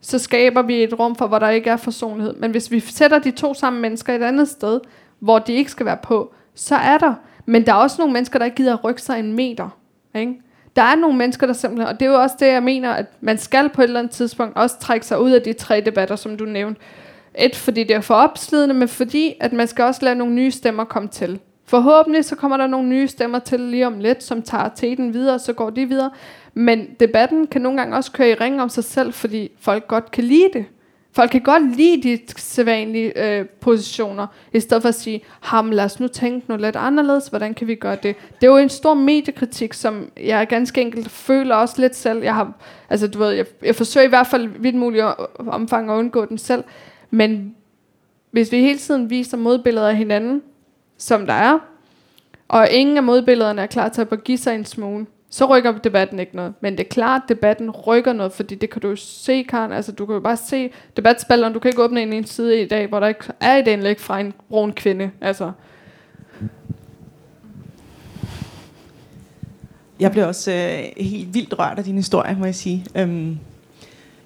så skaber vi et rum for, hvor der ikke er forsonlighed. Men hvis vi sætter de to samme mennesker et andet sted, hvor de ikke skal være på, så er der. Men der er også nogle mennesker, der ikke gider at rykke sig en meter. Ikke? Der er nogle mennesker, der simpelthen, og det er jo også det, jeg mener, at man skal på et eller andet tidspunkt også trække sig ud af de tre debatter, som du nævnte. Et, fordi det er for opslidende, men fordi, at man skal også lade nogle nye stemmer komme til. Forhåbentlig så kommer der nogle nye stemmer til lige om lidt, som tager teten videre, så går de videre. Men debatten kan nogle gange også køre i ring om sig selv, fordi folk godt kan lide det. Folk kan godt lide de sædvanlige øh, positioner, i stedet for at sige, ham lad os nu tænke noget lidt anderledes, hvordan kan vi gøre det? Det er jo en stor mediekritik, som jeg ganske enkelt føler også lidt selv. Jeg har, altså du ved, jeg, jeg forsøger i hvert fald vidt muligt øh, omfang at undgå den selv. Men hvis vi hele tiden viser modbilleder af hinanden, som der er, og ingen af modbillederne er klar til at give sig en smule, så rykker debatten ikke noget. Men det er klart, at debatten rykker noget, fordi det kan du jo se, Karen. Altså, du kan jo bare se debatspalderen. Du kan ikke åbne en, en side i dag, hvor der ikke er et indlæg fra en brun kvinde. Altså. Jeg blev også øh, helt vildt rørt af din historie, må jeg sige. Øhm,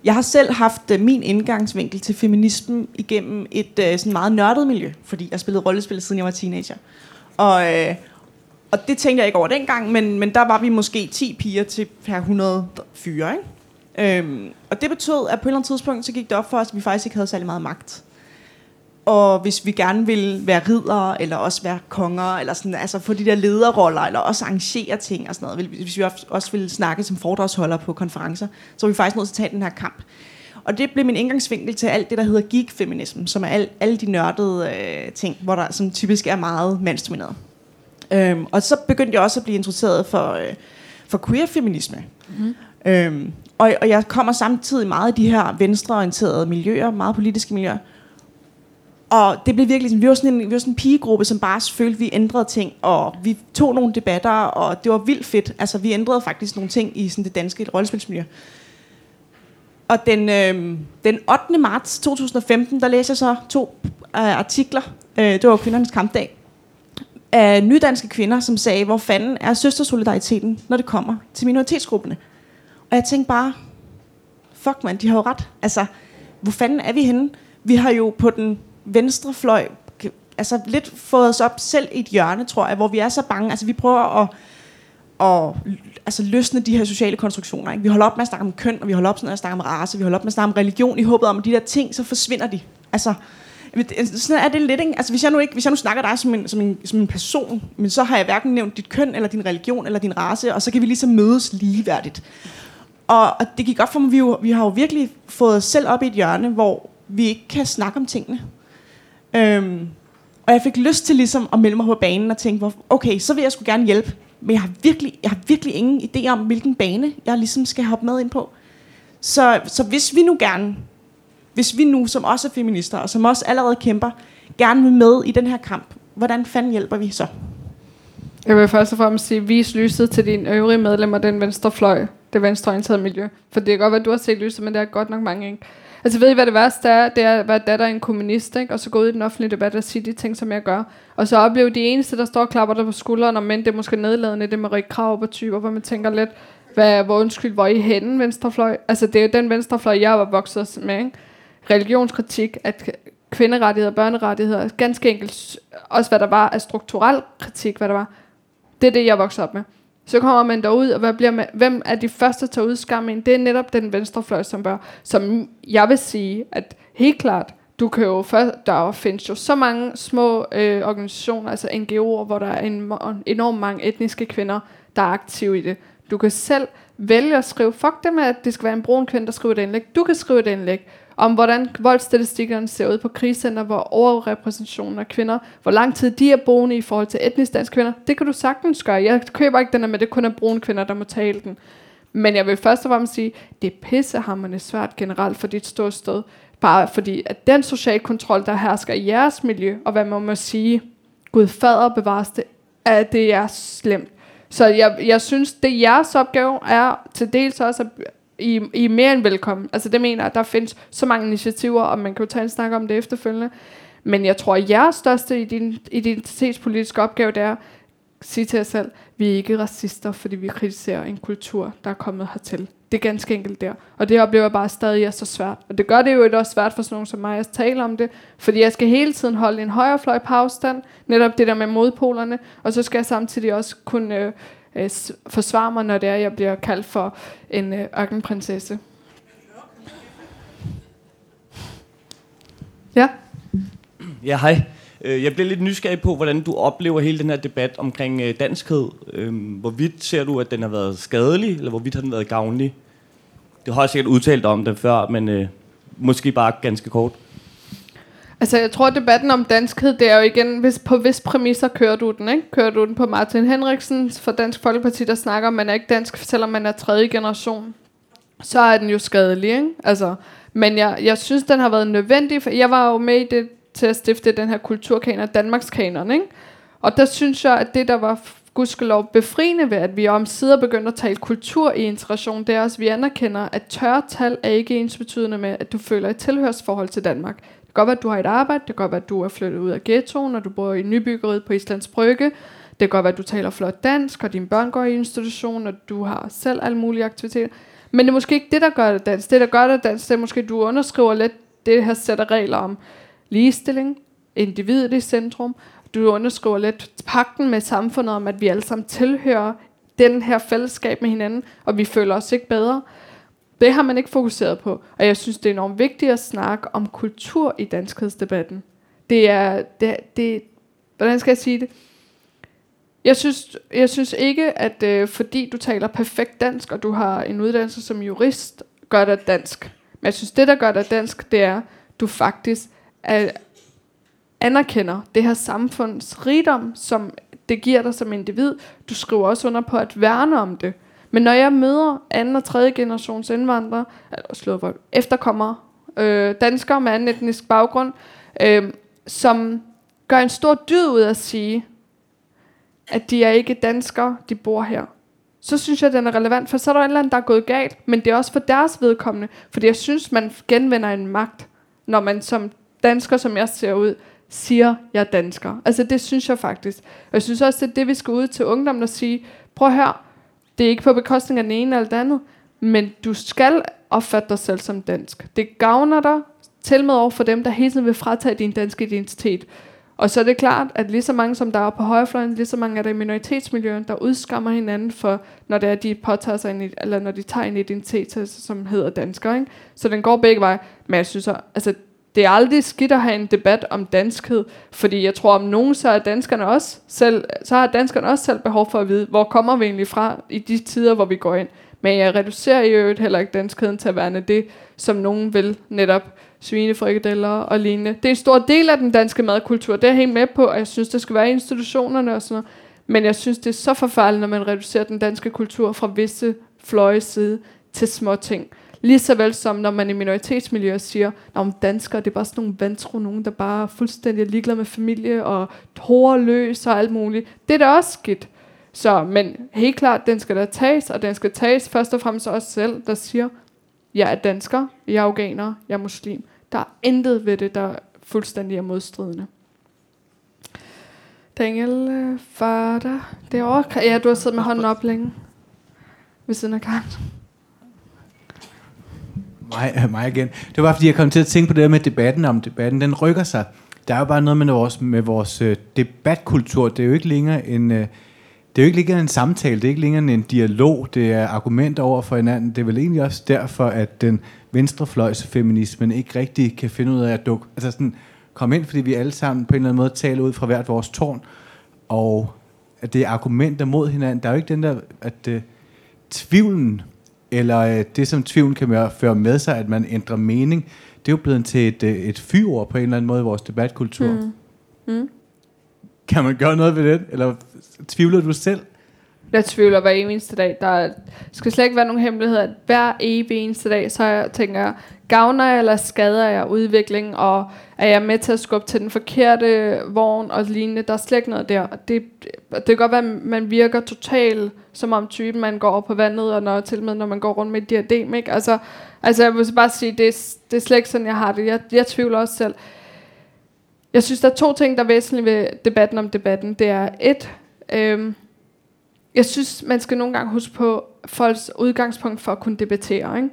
jeg har selv haft øh, min indgangsvinkel til feminismen igennem et øh, sådan meget nørdet miljø, fordi jeg spillede rollespil, siden jeg var teenager. Og, øh, og det tænkte jeg ikke over dengang, men, men der var vi måske 10 piger til per 100 fyre. Ikke? Øhm, og det betød, at på et eller andet tidspunkt, så gik det op for os, at vi faktisk ikke havde særlig meget magt. Og hvis vi gerne ville være ridere, eller også være konger, eller sådan, altså få de der lederroller, eller også arrangere ting og sådan noget, hvis vi også ville snakke som foredragsholder på konferencer, så var vi faktisk nødt til at tage den her kamp. Og det blev min indgangsvinkel til alt det, der hedder geek-feminism, som er al, alle de nørdede øh, ting, hvor der som typisk er meget mandsdomineret. Øhm, og så begyndte jeg også at blive interesseret for, øh, for queer-feminisme. Mm-hmm. Øhm, og, og jeg kommer samtidig meget i de her venstreorienterede miljøer, meget politiske miljøer, og det blev virkelig sådan, vi var sådan en, vi var sådan en pigegruppe, som bare følte, vi ændrede ting, og vi tog nogle debatter, og det var vildt fedt. Altså, vi ændrede faktisk nogle ting i sådan det danske rollespilsmiljø. Og den, øh, den 8. marts 2015, der læste jeg så to øh, artikler, øh, det var kvindernes kampdag, af nydanske kvinder, som sagde, hvor fanden er søstersolidariteten, når det kommer til minoritetsgrupperne. Og jeg tænkte bare, fuck man, de har jo ret. Altså, hvor fanden er vi henne? Vi har jo på den venstre fløj, altså lidt fået os op selv i et hjørne, tror jeg, hvor vi er så bange. Altså vi prøver at, at altså, løsne de her sociale konstruktioner. Ikke? Vi holder op med at snakke om køn, og vi holder op med at snakke om race, vi holder op med at snakke om religion, i håbet om, at de der ting, så forsvinder de. Altså, Altså, sådan er det lidt, ikke? Altså, hvis jeg nu, ikke, hvis jeg nu snakker dig som en, som, en, som en person, men så har jeg hverken nævnt dit køn, eller din religion, eller din race, og så kan vi ligesom mødes ligeværdigt. Og, og det gik op for mig, vi, jo, vi har jo virkelig fået os selv op i et hjørne, hvor vi ikke kan snakke om tingene. Øhm, og jeg fik lyst til ligesom at melde mig på banen og tænke, okay, så vil jeg sgu gerne hjælpe. Men jeg har virkelig, jeg har virkelig ingen idé om, hvilken bane jeg ligesom skal hoppe med ind på. Så, så hvis vi nu gerne, hvis vi nu, som også er feminister, og som også allerede kæmper, gerne vil med i den her kamp, hvordan fanden hjælper vi så? Jeg vil først og fremmest sige, vis lyset til dine øvrige medlemmer, den venstre fløj, det venstreorienterede miljø. For det kan godt være, at du har set lyset, men det er godt nok mange, ikke? Altså ved I, hvad det værste er? Det er at være datter af en kommunist, ikke? og så gå ud i den offentlige debat og sige de ting, som jeg gør. Og så opleve de eneste, der står og klapper der på skulderen, og men det er måske nedladende, det med rigtig krav på typer, hvor man tænker lidt, hvad, hvor undskyld, hvor er I henne, venstrefløj? Altså det er jo den venstrefløj, jeg var vokset med, ikke? Religionskritik, at kvinderettigheder, børnerettigheder, ganske enkelt også hvad der var af strukturel kritik, hvad der var. Det er det, jeg voksede op med. Så kommer man derud, og hvad bliver man, hvem er de første der tager udskam en? Det er netop den venstrefløj, som bør, som jeg vil sige, at helt klart, du kan jo først, der findes jo så mange små øh, organisationer, altså NGO'er, hvor der er en, enormt mange etniske kvinder, der er aktive i det. Du kan selv vælge at skrive, fuck det med, at det skal være en brun kvinde, der skriver et indlæg. Du kan skrive et indlæg om, hvordan voldstatistikkerne ser ud på krigscenter, hvor overrepræsentationen af kvinder, hvor lang tid de er boende i forhold til etnisk danske kvinder. Det kan du sagtens gøre. Jeg køber ikke den her med, at det kun er brune kvinder, der må tale den. Men jeg vil først og fremmest sige, det er pissehammerende svært generelt for dit ståsted. Bare fordi, at den social kontrol, der hersker i jeres miljø, og hvad man må sige, Gud fader bevares det, at det er slemt. Så jeg, jeg synes, det jeres opgave er til dels også, at i, I er mere end velkommen. Altså det mener jeg, at der findes så mange initiativer, og man kan jo tage en snak om det efterfølgende. Men jeg tror, at jeres største identitetspolitiske opgave, det er at sige til jer selv, vi er ikke racister, fordi vi kritiserer en kultur, der er kommet hertil. Det er ganske enkelt der. Og det oplever jeg bare stadig er så svært. Og det gør det jo også svært for sådan nogen som mig at tale om det. Fordi jeg skal hele tiden holde en højrefløj på afstand. Netop det der med modpolerne. Og så skal jeg samtidig også kunne øh, øh, forsvare mig, når det er, jeg bliver kaldt for en øh, ørkenprinsesse. Ja. Ja, hej. Øh, jeg bliver lidt nysgerrig på, hvordan du oplever hele den her debat omkring øh, danskhed. Øh, hvorvidt ser du, at den har været skadelig, eller hvorvidt har den været gavnlig? Det har jeg sikkert udtalt om den før, men øh, måske bare ganske kort. Altså, jeg tror, debatten om danskhed, det er jo igen, hvis, på vis præmisser kører du den, ikke? Kører du den på Martin Henriksen for Dansk Folkeparti, der snakker om, man er ikke dansk, selvom man er tredje generation. Så er den jo skadelig, ikke? Altså, men jeg, jeg synes, den har været nødvendig, for jeg var jo med i det, til at stifte den her kulturkanon, Danmarks kanon, ikke? Og der synes jeg, at det, der var gudskelov befriende ved, at vi om sider begynder at tale kultur i integration, det er også, at vi anerkender, at tørtal er ikke ens betydende med, at du føler et tilhørsforhold til Danmark. Det kan godt være, at du har et arbejde, det kan godt være, at du er flyttet ud af ghettoen, og du bor i nybyggeriet på Islands Brygge, det kan godt være, at du taler flot dansk, og dine børn går i institution, og du har selv alle mulige aktiviteter. Men det er måske ikke det, der gør det dansk. Det, der gør det dansk, det er måske, at du underskriver lidt det her sæt af regler om ligestilling, individet i centrum. Du underskriver lidt pakten med samfundet om, at vi alle sammen tilhører den her fællesskab med hinanden, og vi føler os ikke bedre. Det har man ikke fokuseret på, og jeg synes, det er enormt vigtigt at snakke om kultur i danskhedsdebatten. Det er, det, det, hvordan skal jeg sige det? Jeg synes, jeg synes ikke, at øh, fordi du taler perfekt dansk, og du har en uddannelse som jurist, gør dig dansk. Men jeg synes, det, der gør dig dansk, det er, du faktisk er, anerkender det her samfunds rigdom, som det giver dig som individ. Du skriver også under på at værne om det. Men når jeg møder anden og tredje generations indvandrere, eller slå efterkommere, øh, danskere med anden etnisk baggrund, øh, som gør en stor dyd ud af at sige, at de er ikke danskere, de bor her. Så synes jeg, at den er relevant, for så er der en eller anden, der er gået galt, men det er også for deres vedkommende, fordi jeg synes, man genvinder en magt, når man som dansker, som jeg ser ud, siger, jeg er dansker. Altså det synes jeg faktisk. Og jeg synes også, det er det, vi skal ud til ungdommen og sige, prøv at høre, det er ikke på bekostning af den ene eller den andet, men du skal opfatte dig selv som dansk. Det gavner dig til med over for dem, der hele tiden vil fratage din danske identitet. Og så er det klart, at lige så mange som der er på højrefløjen, lige så mange er der i minoritetsmiljøen, der udskammer hinanden for, når det er, de påtager sig en, eller når de tager en identitet, som hedder dansker. Ikke? Så den går begge veje. Men jeg synes, altså, det er aldrig skidt at have en debat om danskhed, fordi jeg tror om nogen, så er danskerne også selv, så har danskerne også selv behov for at vide, hvor kommer vi egentlig fra i de tider, hvor vi går ind. Men jeg reducerer i øvrigt heller ikke danskheden til at være det, som nogen vil netop svinefrikadeller og lignende. Det er en stor del af den danske madkultur, det er jeg helt med på, og jeg synes, det skal være i institutionerne og sådan noget. Men jeg synes, det er så forfærdeligt, når man reducerer den danske kultur fra visse fløje side til små ting. Lige så vel som når man i minoritetsmiljøer siger, at danskere, det er bare sådan nogle vantro, nogen, der bare er fuldstændig ligeglade med familie og tårer løs og alt muligt. Det er da også skidt. Så, men helt klart, den skal da tages, og den skal tages først og fremmest os selv, der siger, jeg er dansker, jeg er afghaner, jeg er muslim. Der er intet ved det, der fuldstændig er modstridende. Daniel, øh, far der. Det er derovre? Ja, du har siddet med hånden op længe. Ved siden af Karen. Mig, mig igen. Det var fordi, jeg kom til at tænke på det der med debatten om debatten. Den rykker sig. Der er jo bare noget med vores, med vores øh, debatkultur. Det er jo ikke længere en... Øh, det er jo ikke længere en samtale, det er ikke længere en dialog, det er argumenter over for hinanden. Det er vel egentlig også derfor, at den venstrefløjsfeminismen ikke rigtig kan finde ud af at dukke, altså sådan, komme ind, fordi vi alle sammen på en eller anden måde taler ud fra hvert vores tårn, og at det er argumenter mod hinanden. Der er jo ikke den der, at uh, tvivlen, eller uh, det som tvivlen kan føre med sig, at man ændrer mening, det er jo blevet til et, uh, et fyrord på en eller anden måde i vores debatkultur. Mm. Mm. Kan man gøre noget ved det? Eller tvivler du selv? Jeg tvivler hver eneste dag. Der skal slet ikke være nogen hemmelighed, at hver evig eneste dag, så jeg, tænker jeg, gavner jeg eller skader jeg udviklingen, og er jeg med til at skubbe til den forkerte vogn og lignende. Der er slet ikke noget der. Det, det kan godt være, at man virker totalt som om typen, man går over på vandet, og når, til med, når man går rundt med et diadem. Ikke? Altså, altså, jeg vil bare sige, det er, det er slet ikke sådan, jeg har det. Jeg, jeg tvivler også selv. Jeg synes, der er to ting, der er væsentlige ved debatten om debatten. Det er et, øhm, jeg synes, man skal nogle gange huske på folks udgangspunkt for at kunne debattere. Ikke?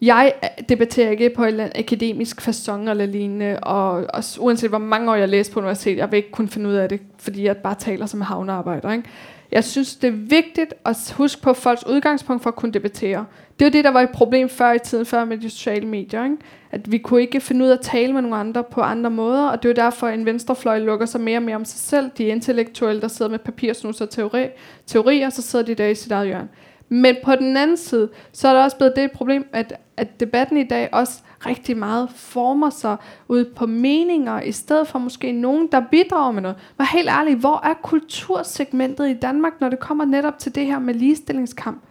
Jeg øh, debatterer ikke på en eller anden akademisk fasong eller lignende, og, og uanset hvor mange år jeg læser på universitet, jeg vil ikke kunne finde ud af det, fordi jeg bare taler som havnearbejder. Ikke? Jeg synes, det er vigtigt at huske på folks udgangspunkt for at kunne debattere. Det var det, der var et problem før i tiden, før med de sociale medier. Ikke? At vi kunne ikke finde ud af at tale med nogle andre på andre måder, og det er derfor, at en venstrefløj lukker sig mere og mere om sig selv. De intellektuelle, der sidder med papirsnus og teori, teorier, så sidder de der i sit eget hjørne. Men på den anden side, så er der også blevet det problem, at, at debatten i dag også rigtig meget former sig ud på meninger, i stedet for måske nogen, der bidrager med noget. Men helt ærligt, hvor er kultursegmentet i Danmark, når det kommer netop til det her med ligestillingskamp?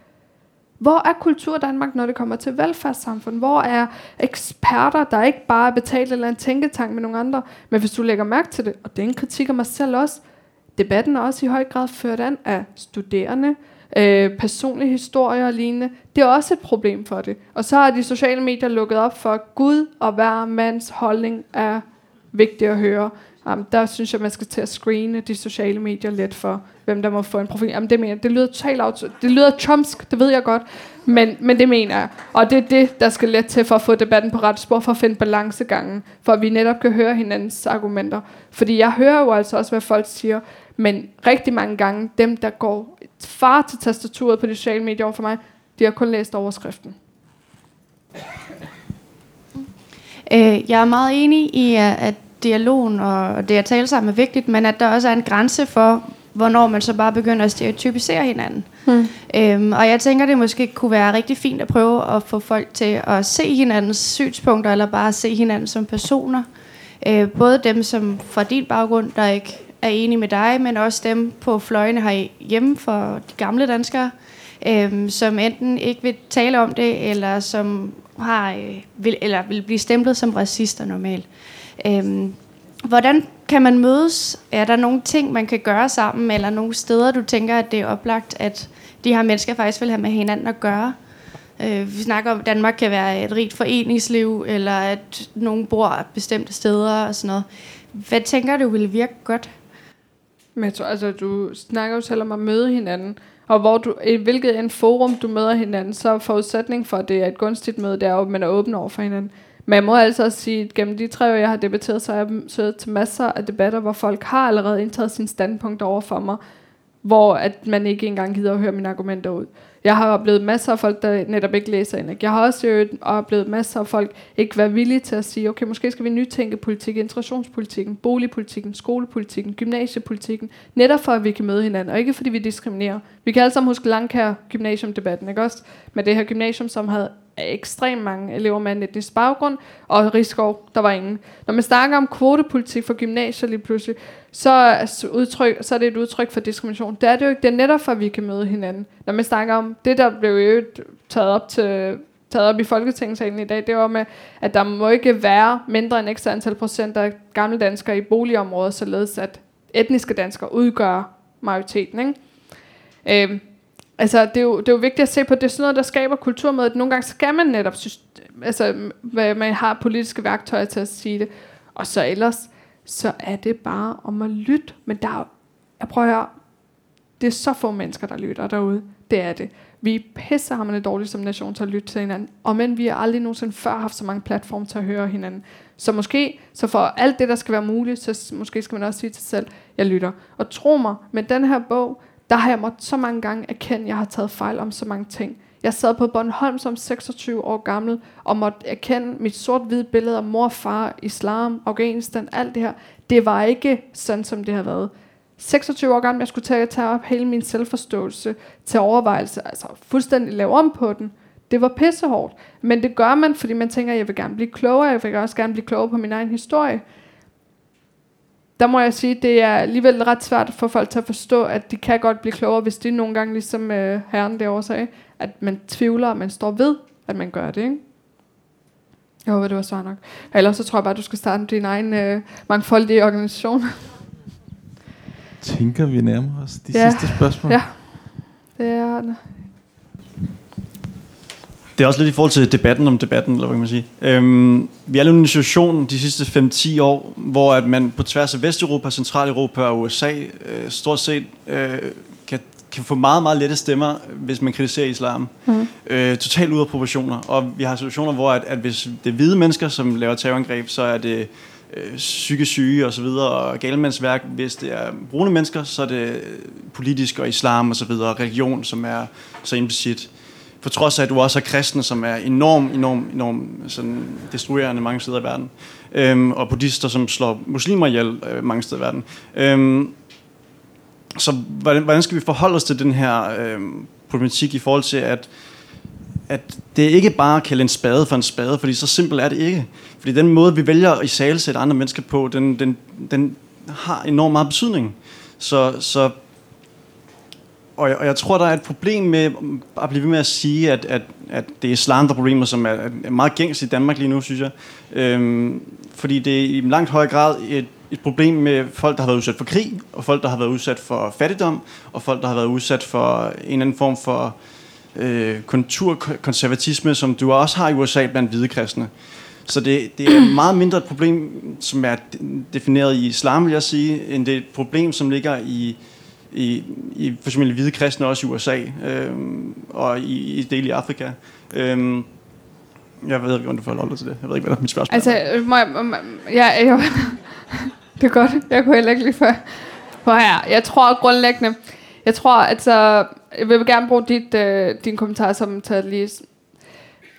Hvor er kultur Danmark, når det kommer til velfærdssamfund? Hvor er eksperter, der ikke bare er betalt eller en tænketank med nogle andre? Men hvis du lægger mærke til det, og det er en kritik af mig selv også, debatten er også i høj grad ført an af studerende, øh, personlige historier og lignende. Det er også et problem for det. Og så har de sociale medier lukket op for, at Gud og hver mands holdning er vigtig at høre. Um, der synes jeg, man skal til at screene de sociale medier lidt for, hvem der må få en profil. Jamen, det mener jeg. Det lyder totalt auto- Det lyder chomsk, det ved jeg godt. Men, men det mener jeg. Og det er det, der skal let til for at få debatten på ret spor, for at finde balancegangen. For at vi netop kan høre hinandens argumenter. Fordi jeg hører jo altså også, hvad folk siger. Men rigtig mange gange, dem der går far til tastaturet på de sociale medier over for mig, de har kun læst overskriften. Øh, jeg er meget enig i, at dialogen og det at tale sammen er vigtigt, men at der også er en grænse for, hvornår man så bare begynder at stereotypisere hinanden. Hmm. Øhm, og jeg tænker, det måske kunne være rigtig fint at prøve at få folk til at se hinandens synspunkter, eller bare se hinanden som personer. Øh, både dem, som fra din baggrund, der ikke er enige med dig, men også dem på fløjene her hjemme for de gamle danskere, øh, som enten ikke vil tale om det, eller som har, øh, vil, eller vil blive stemplet som racister normalt. Øh, hvordan kan man mødes? Er der nogle ting, man kan gøre sammen, eller nogle steder, du tænker, at det er oplagt, at de her mennesker faktisk vil have med hinanden at gøre? Øh, vi snakker om, at Danmark kan være et rigt foreningsliv, eller at nogen bor bestemte steder og sådan noget. Hvad tænker du ville virke godt? Men jeg tror, altså, du snakker jo selv om at møde hinanden, og hvor du, i hvilket en forum du møder hinanden, så er forudsætning for, at det er et gunstigt møde, det er jo, at man er åben over for hinanden. Men jeg må altså også sige, at gennem de tre år, jeg har debatteret, så har jeg søget til masser af debatter, hvor folk har allerede indtaget sin standpunkt over for mig, hvor at man ikke engang gider at høre mine argumenter ud. Jeg har oplevet masser af folk, der netop ikke læser ind. Jeg har også oplevet masser af folk ikke være villige til at sige, okay, måske skal vi nytænke politik, integrationspolitikken, boligpolitikken, skolepolitikken, gymnasiepolitikken, netop for at vi kan møde hinanden, og ikke fordi vi diskriminerer. Vi kan alle sammen huske Langkær gymnasiumdebatten, ikke også? Med det her gymnasium, som havde ekstremt mange elever med en etnisk baggrund, og Rigskov, der var ingen. Når man snakker om kvotepolitik for gymnasier lige pludselig, så er, udtryk, så er det et udtryk for diskrimination. Det er det jo ikke. Det er netop for, at vi kan møde hinanden. Når man snakker om det, der blev jo taget op til taget op i Folketingssalen i dag, det var med, at der må ikke være mindre end ekstra antal procent af gamle danskere i boligområder, således at etniske danskere udgør majoriteten. Ikke? Øh, altså, det er, jo, det er jo vigtigt at se på, det er sådan noget, der skaber kulturmødet. Nogle gange skal man netop, altså, man har politiske værktøjer til at sige det. Og så ellers, så er det bare om at lytte. Men der er, jeg prøver at det er så få mennesker, der lytter derude. Det er det. Vi er pissehammerende dårlige som nation til at lytte til hinanden. Og men vi har aldrig nogensinde før haft så mange platforme til at høre hinanden. Så måske, så for alt det, der skal være muligt, så måske skal man også sige til sig selv, jeg lytter. Og tro mig, med den her bog, der har jeg måttet så mange gange erkende, at jeg har taget fejl om så mange ting. Jeg sad på Bornholm som 26 år gammel, og måtte erkende mit sort-hvide billede af mor, far, islam, Afghanistan, alt det her. Det var ikke sådan, som det har været. 26 år gammel, jeg skulle tage, tage op hele min selvforståelse til overvejelse, altså fuldstændig lave om på den. Det var pissehårdt. Men det gør man, fordi man tænker, at jeg vil gerne blive klogere, jeg vil også gerne blive klogere på min egen historie der må jeg sige, det er alligevel ret svært for folk til at forstå, at de kan godt blive klogere, hvis de nogle gange, ligesom øh, herren derovre sagde, at man tvivler, og man står ved, at man gør det, ikke? Jeg håber, det var svar nok. Ellers så tror jeg bare, du skal starte din egen øh, mangfoldige organisation. Tænker vi nærmer os de ja. sidste spørgsmål? Ja, det er det. Er også lidt i forhold til debatten om debatten, eller hvad kan man sige. Øhm, vi er i en situation de sidste 5-10 år, hvor at man på tværs af Vesteuropa, Centraleuropa og USA øh, stort set øh, kan, kan få meget, meget lette stemmer, hvis man kritiserer islam. Mm. Øh, totalt ud af proportioner. Og vi har situationer, hvor at, at hvis det er hvide mennesker, som laver terrorangreb, så er det øh, psykisk syge og så videre, og galmandsværk. Hvis det er brune mennesker, så er det politisk og islam og så videre, religion, som er så implicit på trods af, at du også er kristne, som er enormt, enormt, enormt sådan destruerende mange steder i verden. Øhm, og buddhister, som slår muslimer ihjel øh, mange steder i verden. Øhm, så hvordan, hvordan skal vi forholde os til den her øh, problematik i forhold til, at, at det ikke bare at kalde en spade for en spade, fordi så simpelt er det ikke. Fordi den måde, vi vælger at sætte andre mennesker på, den, den, den har enormt meget betydning. Så, så og, jeg, og jeg tror, der er et problem med at blive ved med at sige, at, at, at det er islam, der er problemer, som er, er meget gængs i Danmark lige nu, synes jeg. Øhm, fordi det er i langt højere grad et, et problem med folk, der har været udsat for krig, og folk, der har været udsat for fattigdom, og folk, der har været udsat for en eller anden form for øh, konturkonservatisme, som du også har i USA blandt hvide kristne. Så det, det er meget mindre et problem, som er defineret i islam, vil jeg sige, end det er et problem, som ligger i i, i for eksempel hvide kristne også i USA øh, og i, i del i Afrika. Øh, jeg ved ikke, om du får lov til det. Jeg ved ikke, hvad der er mit spørgsmål. Altså, øh, må jeg, må, ja, jeg, det er godt. Jeg kunne heller ikke lige før. Hvor her, jeg tror grundlæggende, jeg tror, altså, jeg vil gerne bruge dit, øh, din kommentar som til at lige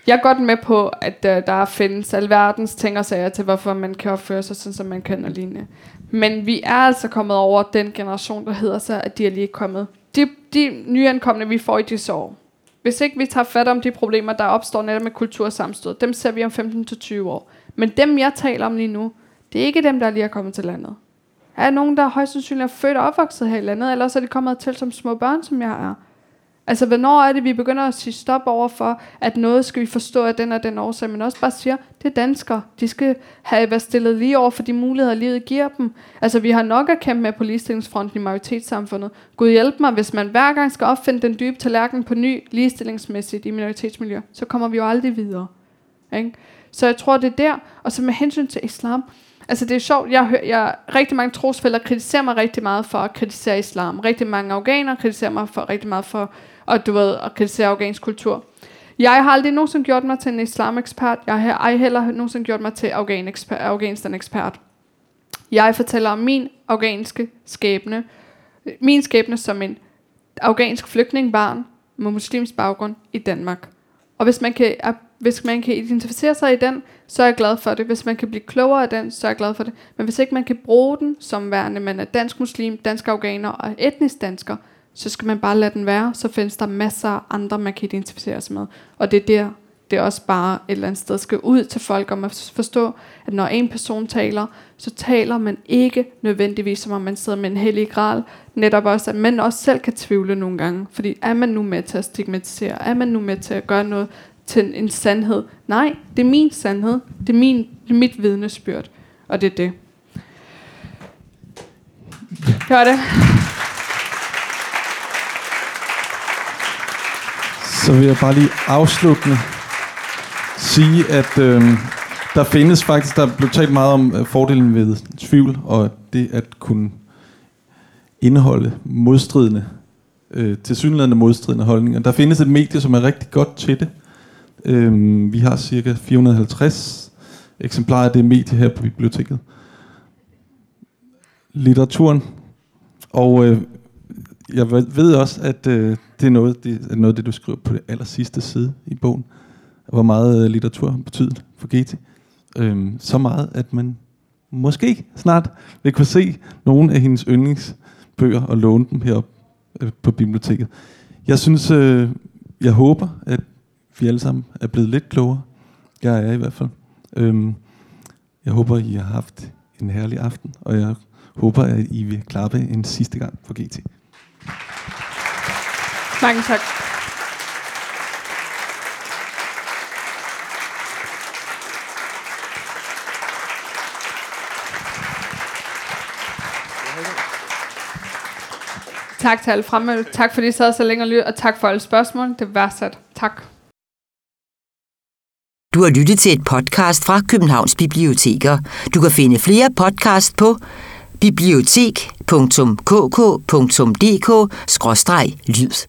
jeg er godt med på, at øh, der findes alverdens ting og sager til, hvorfor man kan opføre sig sådan, som man kan og lignende. Men vi er altså kommet over den generation, der hedder sig, at de er lige kommet. De, de nyankomne, vi får i disse år. Hvis ikke vi tager fat om de problemer, der opstår netop med kultursamstød, dem ser vi om 15-20 år. Men dem, jeg taler om lige nu, det er ikke dem, der lige er kommet til landet. Er nogen, der højst sandsynligt er født og opvokset her i landet, eller så er de kommet til som små børn, som jeg er. Altså, hvornår er det, vi begynder at sige stop over for, at noget skal vi forstå af den og den årsag, men også bare siger, det er danskere. De skal have været stillet lige over for de muligheder, livet giver dem. Altså, vi har nok at kæmpe med på ligestillingsfronten i majoritetssamfundet. Gud hjælp mig, hvis man hver gang skal opfinde den dybe tallerken på ny ligestillingsmæssigt i minoritetsmiljø, så kommer vi jo aldrig videre. Ikke? Så jeg tror, det er der. Og så med hensyn til islam, Altså det er sjovt, jeg hører, jeg, rigtig mange trosfælder kritiserer mig rigtig meget for at kritisere islam. Rigtig mange afghanere kritiserer mig for rigtig meget for og du ved, at kritisere afghansk kultur. Jeg har aldrig nogensinde gjort mig til en islam-ekspert. Jeg har ej heller nogensinde gjort mig til Afghanistan-ekspert. Jeg fortæller om min afghanske skæbne. Min skæbne som en afghansk flygtningbarn med muslimsk baggrund i Danmark. Og hvis man kan, hvis man kan identificere sig i den, så er jeg glad for det. Hvis man kan blive klogere af den, så er jeg glad for det. Men hvis ikke man kan bruge den som værende, man er dansk muslim, dansk afghaner og etnisk dansker, så skal man bare lade den være. Så findes der masser af andre, man kan identificere sig med. Og det er der, det er også bare et eller andet sted skal ud til folk om at forstå, at når en person taler, så taler man ikke nødvendigvis, som om man sidder med en hellig gral. Netop også, at man også selv kan tvivle nogle gange. Fordi er man nu med til at stigmatisere? Er man nu med til at gøre noget til en sandhed? Nej, det er min sandhed. Det er, min, det er mit vidnesbyrd. Og det er det. Gør det. Så vil jeg bare lige afsluttende sige, at øh, der findes faktisk, der blev talt meget om øh, fordelen ved tvivl, og det at kunne indeholde modstridende, øh, tilsyneladende modstridende holdninger. Der findes et medie, som er rigtig godt til det. Øh, vi har cirka 450 eksemplarer af det medie her på biblioteket. Litteraturen. Og øh, jeg ved også, at øh, det er noget, det er noget det, du skriver på det aller sidste side i bogen. Hvor meget øh, litteratur betyder for GT. Øhm, så meget, at man måske snart vil kunne se nogle af hendes yndlingsbøger og låne dem herop øh, på biblioteket. Jeg synes, øh, jeg håber, at vi alle sammen er blevet lidt klogere. Jeg er i hvert fald. Øhm, jeg håber, I har haft en herlig aften, og jeg håber, at I vil klappe en sidste gang for GT. Mange tak. Tak til alle fremmødte. Tak fordi I sad så længe og lyttede, og tak for alle spørgsmål. Det var sat. Tak. Du har lyttet til et podcast fra Københavns Biblioteker. Du kan finde flere podcast på bibliotek.kk.dk-lyd.